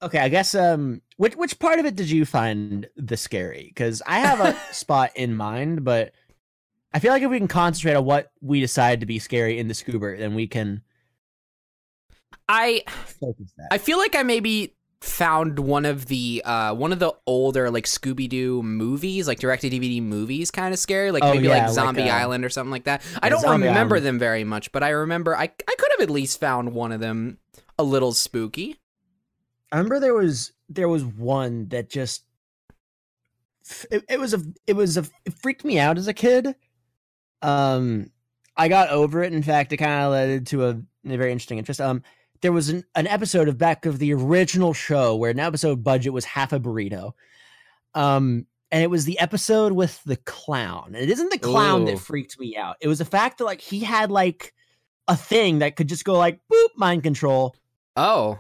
Okay, I guess um which which part of it did you find the scary? Because I have a spot in mind, but I feel like if we can concentrate on what we decide to be scary in the Scooby, then we can I focus that. I feel like I maybe found one of the uh one of the older like Scooby Doo movies, like direct to DVD movies kind of scary, like Oh, maybe yeah, like like, Zombie uh, Island or something like that. I don't Zombie remember Island. them very much, but I remember I I could have at least found one of them a little spooky. I remember there was there was one that just it, it was a it was a it freaked me out as a kid. Um, I got over it. In fact, it kind of led to a, a very interesting interest. Um, there was an, an episode of back of the original show where an episode budget was half a burrito. Um, and it was the episode with the clown. And it isn't the clown Ooh. that freaked me out. It was the fact that like he had like a thing that could just go like boop mind control Oh.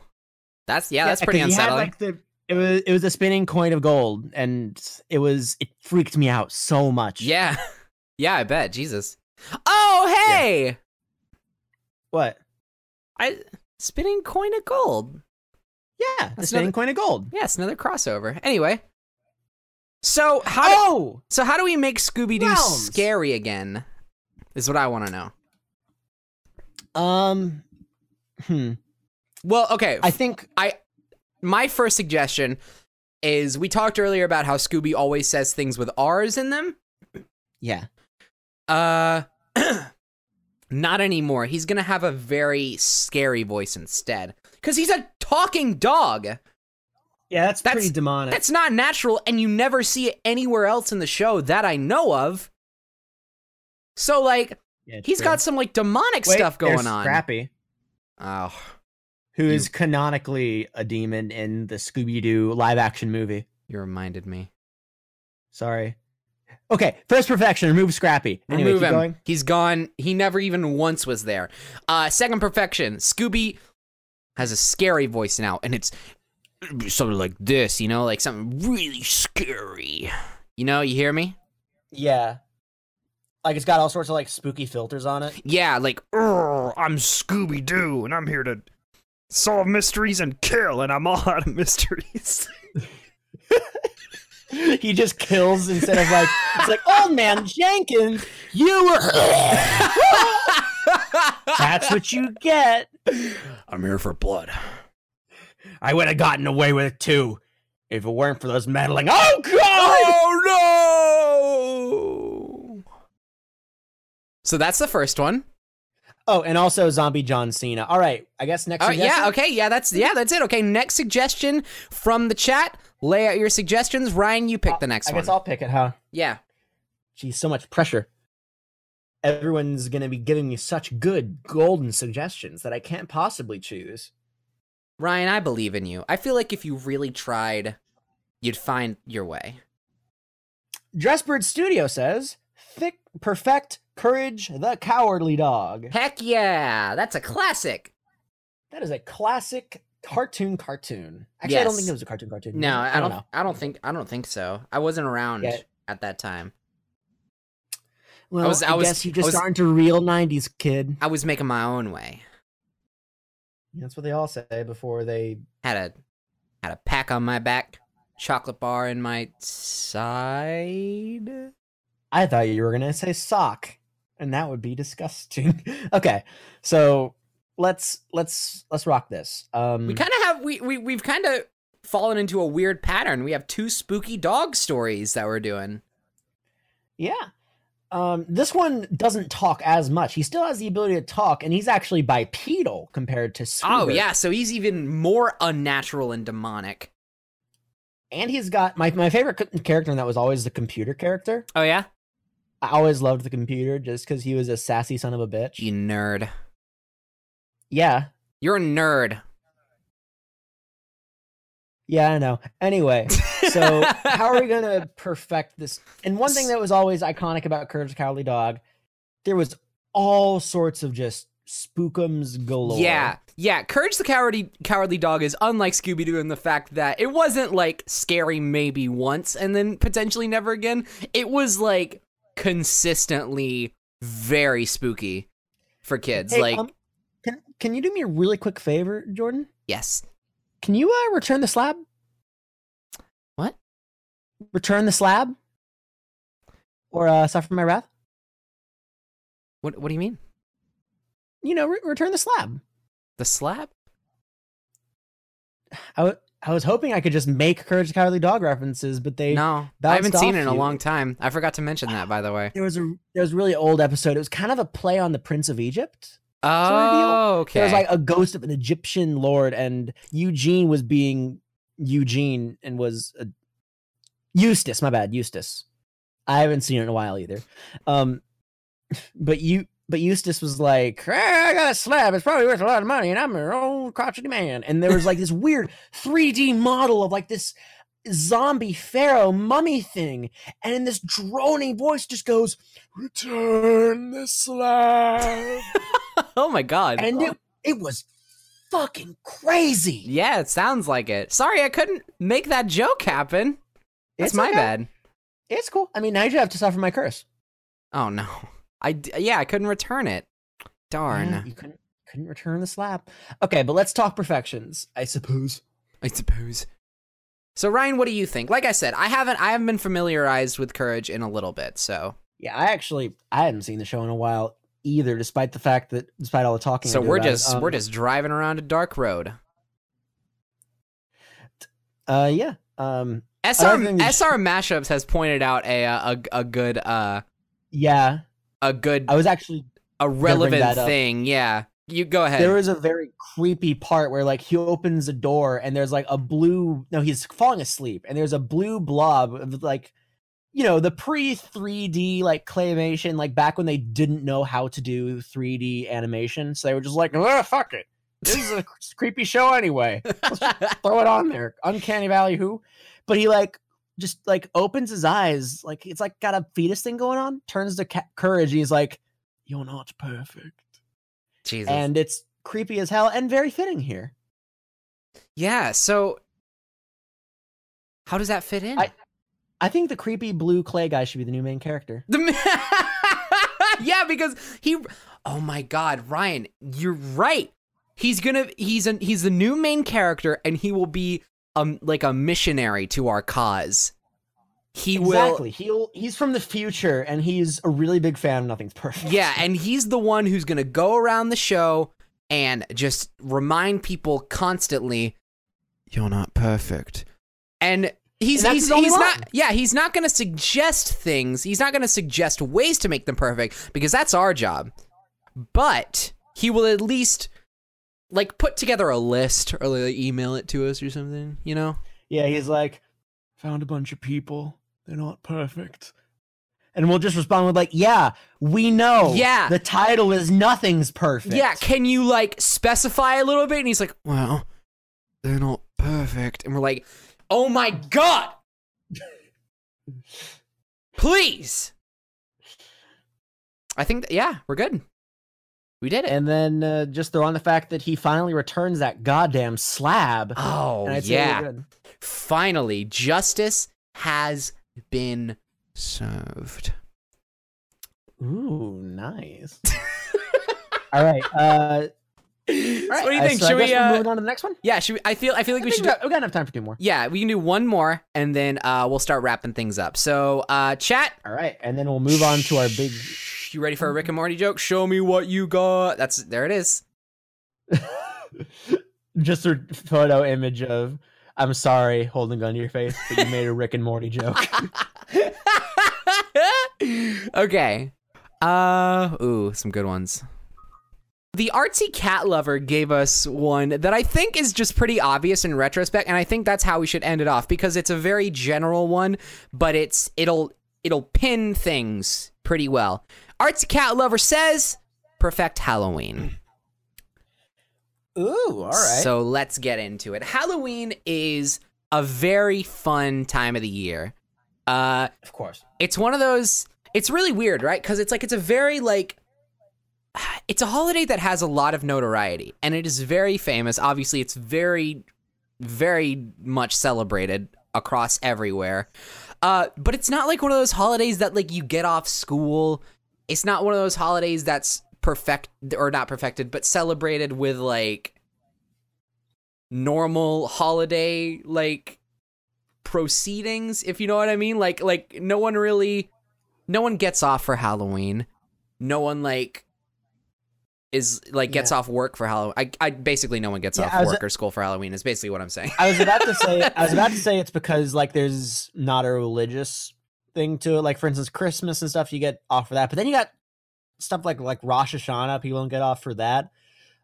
That's yeah, that's pretty he had, unsettling. like, the, it was it was a spinning coin of gold, and it was it freaked me out so much. yeah. Yeah, I bet. Jesus. Oh, hey. What? I spinning coin of gold. Yeah, the That's spinning another- coin of gold. Yeah, it's another crossover. Anyway. So how do, Oh, so how do we make Scooby Doo scary again? Is what I want to know. um, hmm. Well, okay. I think I. my first suggestion is we talked earlier about how Scooby always says things with R's in them. yeah. Uh not anymore. He's going to have a very scary voice instead cuz he's a talking dog. Yeah, that's, That's- pretty demonic. That's not natural and you never see it anywhere else in the show that I know of. So like Yeah, he's true. got some like demonic Wait, stuff going on. Scrappy, Oh. who You- is canonically a demon in the Scooby Doo live action movie. You reminded me. Sorry. Okay, first perfection. Remove Scrappy. Anyway, Remove him. going. He's gone. He never even once was there. Uh, second perfection. Scooby has a scary voice now, and it's something like this, you know, like something really scary. You know, you hear me? Yeah. Like it's got all sorts of like spooky filters on it. Yeah, like I'm Scooby Doo, and I'm here to solve mysteries and kill, and I'm all out of mysteries. he just kills instead of like it's like old man Jenkins, you were. That's what you get. I'm here for blood. I would have gotten away with it too if it weren't for those meddling. Oh god! Oh no! So that's the first one. Oh, and also zombie John Cena. All right, I guess next. Uh, suggestion? yeah, okay, yeah, that's yeah, that's it. Okay, next suggestion from the chat. Lay out your suggestions. Ryan, you pick the next I one. I guess I'll pick it, huh? yeah. Geez, so much pressure. Everyone's gonna be giving me such good golden suggestions that I can't possibly choose. Ryan, I believe in you. I feel like if you really tried, you'd find your way. Dressbird Studio says, "Thick, perfect, courage, the cowardly dog." Heck yeah, that's a classic. That is a classic cartoon cartoon. Actually, I don't Yes. think it was a cartoon cartoon. No, I don't. know. I don't think. I don't think so. I wasn't around Yeah. at that time. Well, I, was- I was- guess you I just was- aren't a real '90s kid. I was making my own way. That's what they all say before they. Had a had a pack on my back, chocolate bar in my side. I thought you were gonna say sock, and that would be disgusting. okay, so let's let's let's rock this. Um, We kind of have we we we've kind of fallen into a weird pattern. We have two spooky dog stories that we're doing. Yeah. Um, this one doesn't talk as much. He still has the ability to talk, and he's actually bipedal compared to Scooby. Oh yeah, so he's even more unnatural and demonic. And he's got my my favorite character, and that was always the computer character. Oh yeah, I always loved the computer just because he was a sassy son of a bitch. you nerd. Yeah, You're a nerd. yeah, I know. Anyway, so how are we gonna perfect this? And one thing that was always iconic about Courage the Cowardly Dog, there was all sorts of just spookums galore. Yeah, yeah. Courage the Cowardly Cowardly Dog is unlike Scooby Doo in the fact that it wasn't like scary maybe once and then potentially never again. It was like consistently very spooky for kids. Hey, like um, can you do me a really quick favor, Jordan? yes, Can you uh, return the slab? What? Return the slab? Or uh, suffer my wrath? what what do you mean? You know, re- return the slab. The slab? I, w- I was hoping I could just make Courage the Cowardly Dog references, but they No, I haven't seen it in a long time. I forgot to mention that, by the way. there was a there was a really old episode. It was kind of a play on the Prince of Egypt. Oh, okay. There was like a ghost of an Egyptian lord, and Eugene was being Eugene and was a, Eustace. My bad, Eustace. I haven't seen it in a while either. Um, but you, but Eustace was like, "Eh, I got a slab. It's probably worth a lot of money, and I'm an old crotchety man. And there was like this weird 3D model of like this zombie pharaoh mummy thing, and in this droning voice just goes, "Return the slab." oh my god. and it, it was fucking crazy. yeah, it sounds like it. Sorry, I couldn't make that joke happen. That's It's my okay. bad. It's cool. I mean, now you have to suffer my curse. Oh no. i yeah, I couldn't return it. Darn. Yeah, you couldn't couldn't return the slap. Okay, but let's talk perfections. I suppose. I suppose. So Ryan, what do you think? Like I said, I haven't I haven't been familiarized with Courage in a little bit, so Yeah, I actually I hadn't seen the show in a while either, despite the fact that despite all the talking. So we're just Um, we're just driving around a dark road. uh yeah um SR Other than the- SR mashups has pointed out a uh, a a good uh yeah a good I was actually a relevant thing. Yeah. You go ahead. There is a very creepy part where like he opens a door and there's like a blue no he's falling asleep and there's a blue blob of like you know the pre 3D like claymation like back when they didn't know how to do 3D animation. So they were just like fuck it. This is a creepy show anyway. Throw it on there. Uncanny valley who? But he like just like opens his eyes like it's like got a fetus thing going on turns to ca- courage he's like you're not perfect Jesus. and it's creepy as hell and very fitting here. yeah, so how does that fit in? I- I think the creepy blue clay guy should be the new main character. Yeah, because he. Oh my God, Ryan, you're right. He's gonna. He's a. He's the new main character, and he will be um like a missionary to our cause. He will. Exactly. He'll he's from the future and he's a really big fan of Nothing's Perfect. Yeah, and he's the one who's gonna go around the show and just remind people constantly, "You're not perfect," and. He's, And he's, he's not yeah he's not going to suggest things he's not going to suggest ways to make them perfect because that's our job but he will at least like put together a list or like email it to us or something you know Yeah, he's like, found a bunch of people. They're not perfect. And we'll just respond with like, yeah, we know. Yeah. The title is Nothing's Perfect. yeah can you like specify a little bit and he's like well they're not perfect and we're like oh my god please i think that, yeah we're good we did it And then uh, just throw on the fact that he finally returns that goddamn slab. oh and I'd say yeah good. finally justice has been served Ooh, nice. All right. Uh, So all right, what do you uh, think? so I Should guess we? we're Uh, moving on to the next one? yeah, should we, I feel I feel like I we should. we got, we got enough time for two more. yeah, we can do one more, and then uh, we'll start wrapping things up. So, uh, chat. All right, and then we'll move on to our big. You ready for a Rick and Morty joke? Show me what you got. That's there. It is. just a photo image of I'm sorry, holding gun to your face, but you made a Rick and Morty joke. okay. Uh. Ooh, some good ones. The artsy cat lover gave us one that I think is just pretty obvious in retrospect, and I think that's how we should end it off because it's a very general one, but it's it'll it'll pin things pretty well. Artsy cat lover says, "Perfect Halloween." Ooh, all right. So let's get into it. Halloween is a very fun time of the year. Uh, of course. it's one of those it's really weird right because it's like it's a very like it's a holiday that has a lot of notoriety and it is very famous obviously it's very very much celebrated across everywhere uh but it's not like one of those holidays that like you get off school it's not one of those holidays that's perfect or not perfected but celebrated with like normal holiday like proceedings if you know what i mean like like no one really no one gets off for halloween no one like is like gets Yeah. off work for halloween I, I basically no one gets Yeah, off work or school for halloween is basically what i'm saying I was about to say I was about to say it's because like there's not a religious thing to it. Like for instance, Christmas and stuff, you get off for that. But then you got stuff like like Rosh Hashanah, people don't get off for that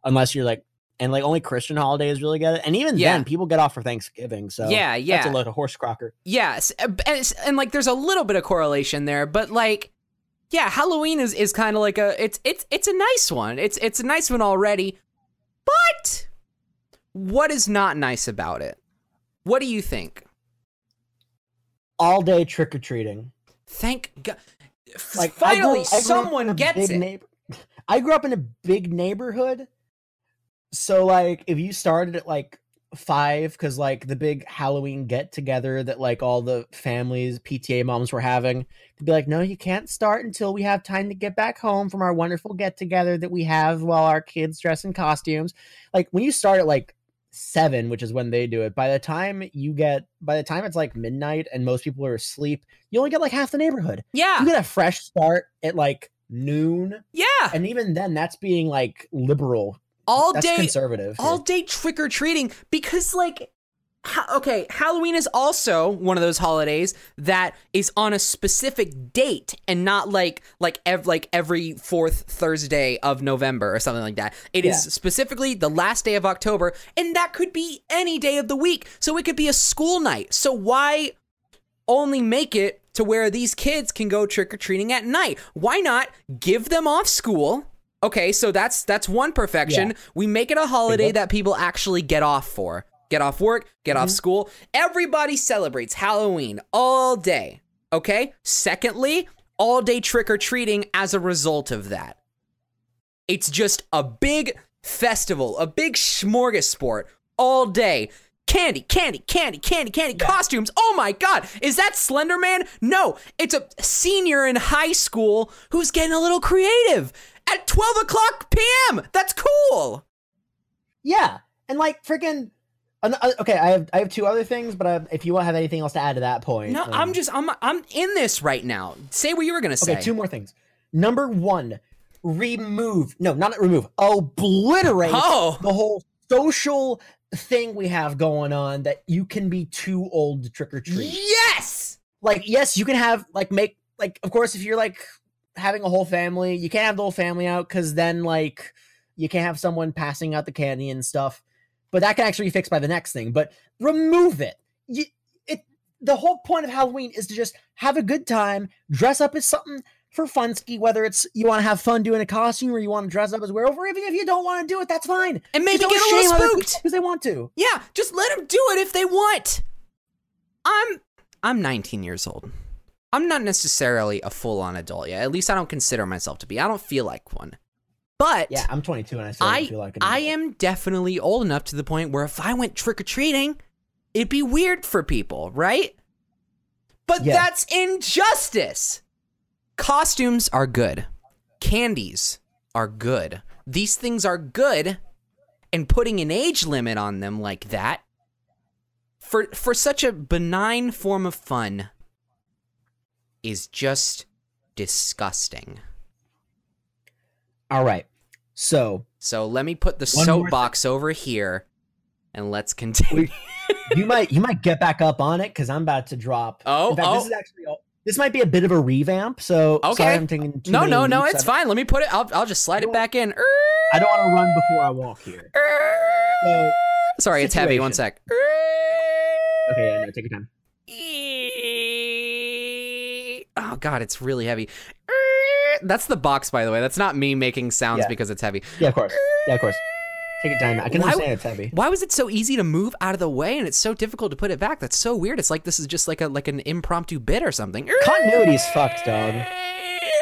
unless you're like and like only Christian holidays really get it. And even Yeah. then, people get off for Thanksgiving. So yeah yeah that's a load of horse crocker. Yes, uh, and, it's- and like there's a little bit of correlation there, but like, yeah, Halloween is is kind of like a it's it's it's a nice one. It's it's a nice one already, but what is not nice about it? What do you think? All day trick or treating. Thank God, Like finally grew- I grew up someone gets it. neighbor- I grew up in a big neighborhood, so like if you started at like five, because like the big Halloween get together that like all the families, PTA moms were having, they'd be like, "No, you can't start until we have time to get back home from our wonderful get together that we have while our kids dress in costumes." Like when you start at like seven, which is when they do it, by the time you get by the time it's like midnight and most people are asleep, you only get like half the neighborhood. Yeah, you get a fresh start at like noon. Yeah, and even then that's being like liberal. All that's day, conservative all day trick or treating because like okay halloween is also one of those holidays that is on a specific date and not like like ev- like every fourth thursday of november or something like that It is Yeah. specifically the last day of october and that could be any day of the week so it could be a school night so why only make it to where these kids can go trick or treating at night. Why not give them off school? Okay, so that's that's one perfection. Yeah. We make it a holiday Bingo. that people actually get off for. Get off work, get off mm-hmm. school. Everybody celebrates Halloween all day. Okay? Secondly, all day trick or treating as a result of that. It's just a big festival, a big smorgasbord all day. Candy, candy, candy, candy, candy, Yeah. costumes. Oh my god, is that Slender Man? No, it's a senior in high school who's getting a little creative at 12 o'clock p.m. That's cool. Yeah, and like freaking. Uh, Okay, I have I have two other things, but uh, if you want to have anything else to add to that point, No, um, I'm just I'm I'm in this right now. Say what you were gonna say. okay. Two more things. Number one, remove. No, not remove. Obliterate Oh. the whole social thing we have going on that you can be too old to trick or treat. Yes. like yes you can have like make like of course if you're like having a whole family you can't have the whole family out because then like you can't have someone passing out the candy and stuff but that can actually be fixed by the next thing but remove it you, it the whole point of halloween is to just have a good time dress up as something for fun ski whether it's you want to have fun doing a costume or you want to dress up as a werewolf or even if you don't want to do it that's fine And maybe get a little spooked. because they want to Yeah, just let them do it if they want. I'm I'm 19 years old. I'm not necessarily a full-on adult yet. At least I don't consider myself to be. I don't feel like one. But yeah i'm 22 and i still I feel like I am definitely old enough to the point where if I went trick or treating, it'd be weird for people, right? But Yeah. that's injustice. Costumes are good. Candies are good. These things are good, and putting an age limit on them like that for for such a benign form of fun is just disgusting. All right so So let me put the soapbox over here and let's continue. you might you might get back up on it because I'm about to drop. Oh, fact, oh. this is actually this might be a bit of a revamp. So Okay. sorry, I'm taking no, no, no, it's fine. Let me put it. I'll, I'll just slide it back in. I don't want to run before I walk here. So, Sorry, it's heavy. One sec. okay, yeah, no, take your time. Oh god, it's really heavy. That's the box, by the way. That's not me making sounds Yeah. because it's heavy. Yeah, of course. Yeah, of course. Take your time. I can Why- understand it's heavy. Why was it so easy to move out of the way and it's so difficult to put it back? That's so weird. It's like this is just like a like an impromptu bit or something. Continuity's fucked, dog.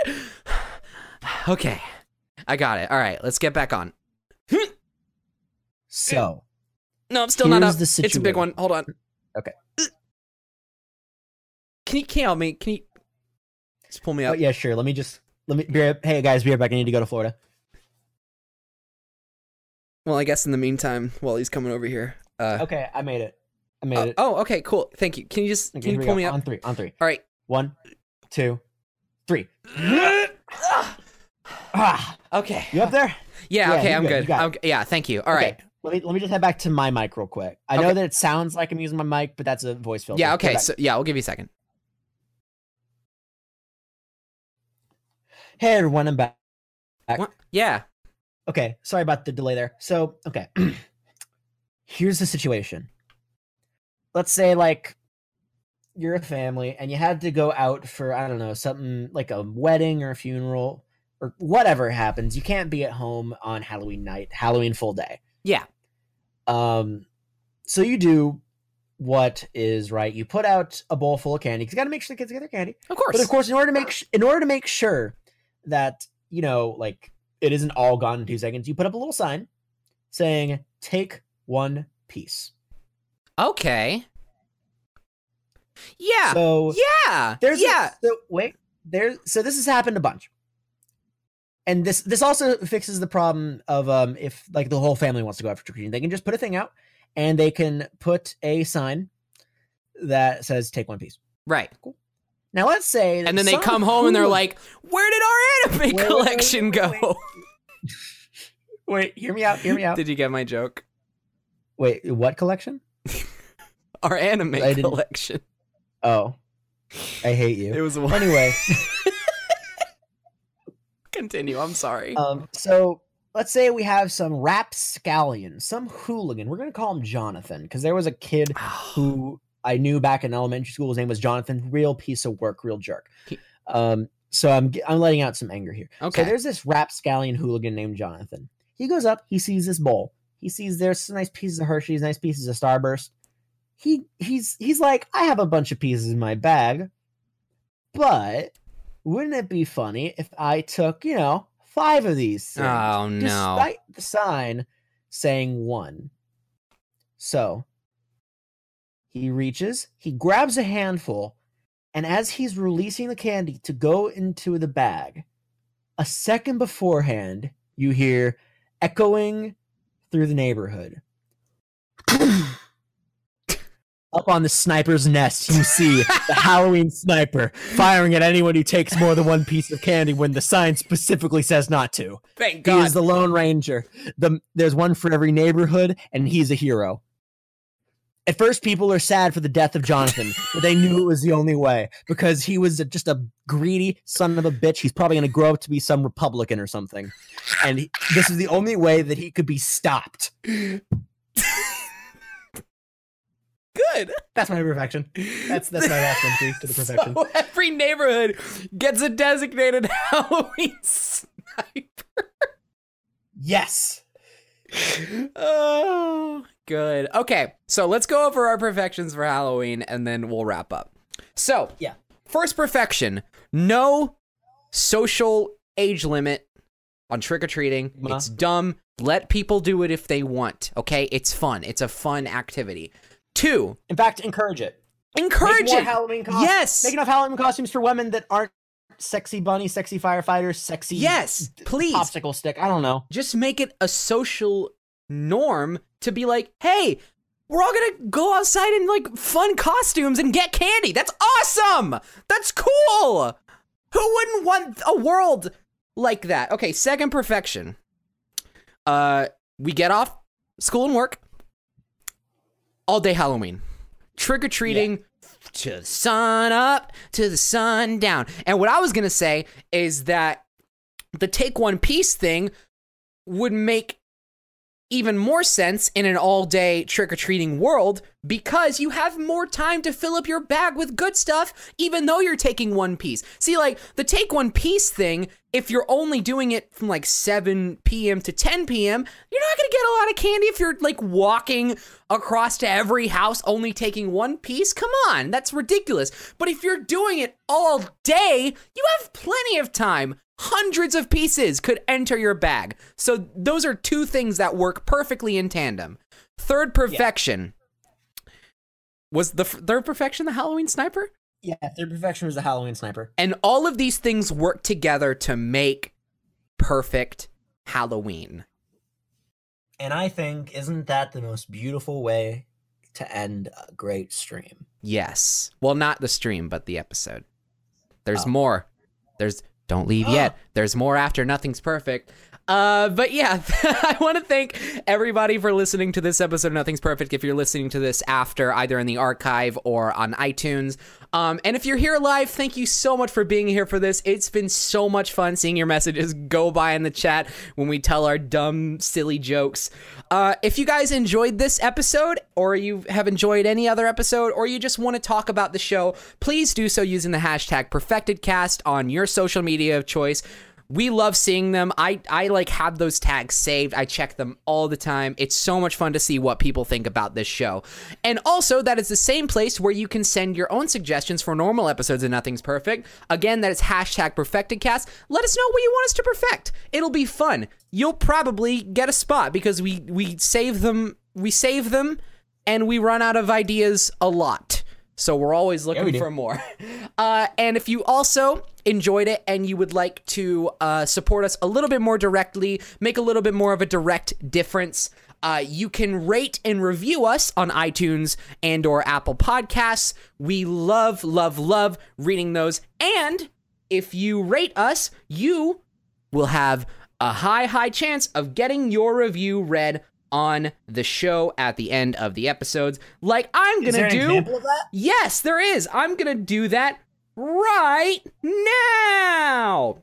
Okay. I got it. All right, let's get back on. So No, I'm still not up. the it's a big one. Hold on. Okay. Can you can you help me? Can you just pull me oh, up? yeah, sure. Let me just let me. Be right, hey guys, be right back. I need to go to Florida. Well, I guess in the meantime, while he's coming over here. Uh, Okay, I made it. I made oh, it. oh, okay, cool. Thank you. Can you just Okay, can you pull go. me up? on three. On three. All right. One, two, three. Ah, Okay. you up there? Yeah. Yeah, okay. I'm good, good. I'm, yeah. Thank you. All right. Okay, Let me let me just head back to my mic real quick. I know that it sounds like I'm using my mic, but that's a voice filter. Yeah. Okay. So yeah, we'll give you a second. Hey everyone, I'm back. What? Yeah. Okay, sorry about the delay there. So, okay. Here's the situation. Let's say like you're a family and you had to go out for I don't know, something like a wedding or a funeral or whatever happens. You can't be at home on Halloween night, Halloween full day. Yeah. Um so you do what is right. You put out a bowl full of candy cuz you got to make sure the kids get their candy. Of course. But of course, in order to make sh- in order to make sure that you know, like it isn't all gone in two seconds, you put up a little sign saying "Take one piece." Okay. Yeah. So yeah. there's a- yeah. so wait, there's so this has happened a bunch, and this this also fixes the problem of um if like the whole family wants to go out for trick or treating, they can just put a thing out and they can put a sign that says "Take one piece." right. Now let's say, that And then they come home and they're like, "Where did our anime Wait, wait, wait, collection wait, go?" wait, "Wait, hear me out, hear me out." Did you get my joke? Wait, what collection? Our anime collection. Oh, I hate you. It was one. anyway, Continue. I'm sorry. um, so let's say we have some rapscallion, some hooligan. We're gonna call him Jonathan because there was a kid who I knew back in elementary school. His name was Jonathan. Real piece of work, real jerk. Um, so I'm I'm letting out some anger here. okay. So there's this rapscallion hooligan named Jonathan. He goes up, he sees this bowl. He sees there's some nice pieces of Hershey's, nice pieces of Starburst. He he's he's like, I have a bunch of pieces in my bag, but wouldn't it be funny if I took, you know, five of these things? oh no. Despite the sign saying one. So He reaches, he grabs a handful, and as he's releasing the candy to go into the bag, a second beforehand, you hear echoing through the neighborhood. Up on the sniper's nest, you see the Halloween sniper firing at anyone who takes more than one piece of candy when the sign specifically says not to. Thank He God. is the Lone Ranger. The, there's one for every neighborhood, and he's a hero. At first, people are sad for the death of Jonathan, but they knew it was the only way because he was just a greedy son of a bitch. He's probably going to grow up to be some Republican or something. And he, this is the only way that he could be stopped. Good. That's my perfection. That's that's my last entry to the perfection. So every neighborhood gets a designated Halloween sniper. Yes. Oh, good. Okay, so let's go over our perfections for Halloween and then we'll wrap up. So, Yeah. first perfection no social age limit on trick or treating. Ma. Uh-huh. It's dumb. Let people do it if they want. Okay, it's fun. It's a fun activity. Two, In fact, encourage it. encourage Make it. Halloween costumes. Yes. Make enough Halloween costumes for women that aren't sexy bunny, sexy firefighter, sexy Yes, please. popsicle stick. I don't know. just make it a social norm to be like, hey, we're all gonna go outside in like fun costumes and get candy. That's awesome. That's cool. Who wouldn't want a world like that? Okay, second perfection. Uh, we get off school and work all day Halloween, trick or treating. To the sun up, to the sun down. And what I was gonna say is that the take one piece thing would make even more sense in an all day trick or treating world because you have more time to fill up your bag with good stuff, even though you're taking one piece. See, like the take one piece thing, if you're only doing it from like 7 p.m. to 10 p.m., you're not gonna get a lot of candy if you're like walking across to every house only taking one piece. Come on, that's ridiculous. But if you're doing it all day, you have plenty of time hundreds of pieces could enter your bag. So those are two things that work perfectly in tandem. Third perfection. Was the f- third perfection the Halloween sniper? Yeah, third perfection was the Halloween sniper. And all of these things work together to make perfect Halloween. And I think, isn't that the most beautiful way to end a great stream? Yes. Well, not the stream, but the episode. There's Oh. more. There's don't leave yet. There's more after nothing's perfect. Uh, but yeah, I want to thank everybody for listening to this episode Nothing's Perfect. If you're listening to this after either in the archive or on iTunes, um, and if you're here live, thank you so much for being here for this. It's been so much fun seeing your messages go by in the chat when we tell our dumb, silly jokes. Uh, if you guys enjoyed this episode, or you have enjoyed any other episode, or you just want to talk about the show, please do so using the hashtag PerfectedCast on your social media of choice. We love seeing them. I I like have those tags saved. I check them all the time. It's so much fun to see what people think about this show. And also that is the same place where you can send your own suggestions for normal episodes of Nothing's Perfect. Again, that is hashtag PerfectedCast. Let us know what you want us to perfect. It'll be fun. You'll probably get a spot because we we save them we save them and we run out of ideas a lot. So we're always looking we for more. Uh, and if you also enjoyed it and you would like to uh, support us a little bit more directly, make a little bit more of a direct difference, uh, you can rate and review us on iTunes and or Apple Podcasts. We love, love, love reading those. And if you rate us, you will have a high, high chance of getting your review read on the show at the end of the episodes, like I'm gonna do. of that? Yes, there is. I'm gonna do that right now.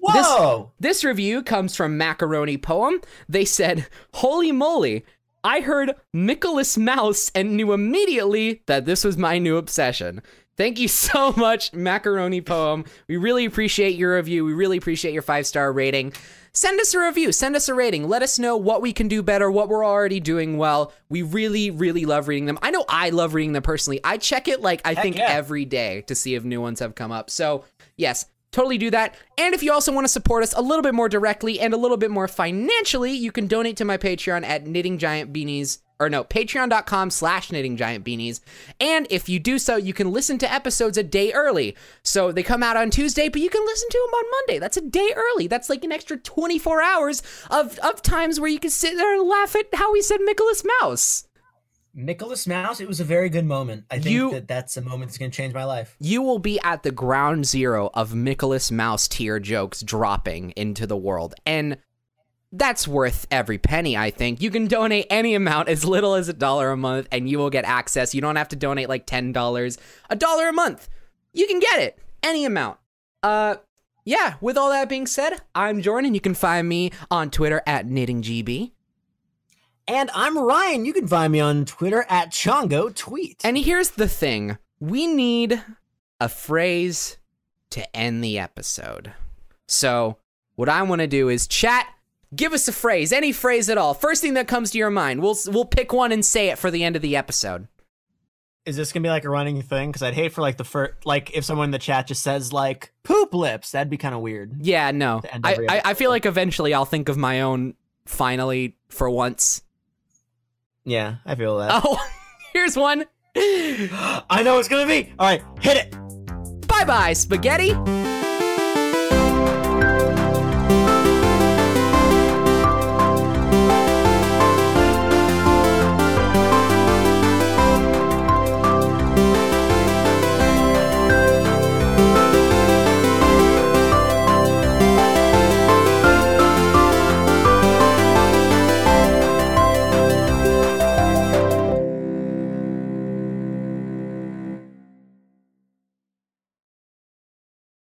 Whoa! This review comes from Macaroni Poem. They said, Holy moly, I heard Nicholas Mouse and knew immediately that this was my new obsession. Thank you so much, Macaroni Poem. We really appreciate your review. We really appreciate your five star rating. Send us a review, send us a rating. Let us know what we can do better, what we're already doing well. We really, really love reading them. I know I love reading them personally. I check it like I think yeah. every day to see if new ones have come up. So, yes, totally do that. And if you also want to support us a little bit more directly and a little bit more financially, you can donate to my Patreon at Knitting Giant Beanies or no, patreon.com slash knitting giant beanies. And if you do so, you can listen to episodes a day early. So they come out on Tuesday, but you can listen to them on Monday. That's a day early. That's like an extra 24 hours of, of times where you can sit there and laugh at how we said Nicholas Mouse. Nicholas Mouse, it was a very good moment. I think You- that that's a moment that's going to change my life. You will be at the ground zero of Nicholas Mouse tier jokes dropping into the world. And that's worth every penny, I think. You can donate any amount, as little as a dollar a month, and you will get access. You don't have to donate like $10, a dollar a month. You can get it, any amount. Uh, yeah, with all that being said, I'm Jordan. You can find me on Twitter at KnittingGB. And I'm Ryan. You can find me on Twitter at Chongo Tweet. And here's the thing we need a phrase to end the episode. So, what I want to do is chat, give us a phrase, any phrase at all. First thing that comes to your mind. We'll we'll pick one and say it for the end of the episode. Is this gonna be like a running thing? Because I'd hate for like the first, like if someone in the chat just says like poop lips, that'd be kind of weird. Yeah, no. I, I I feel like eventually I'll think of my own finally for once. Yeah, I feel that. Oh, here's one. I know it's gonna be. All right, hit it. Bye-bye, spaghetti.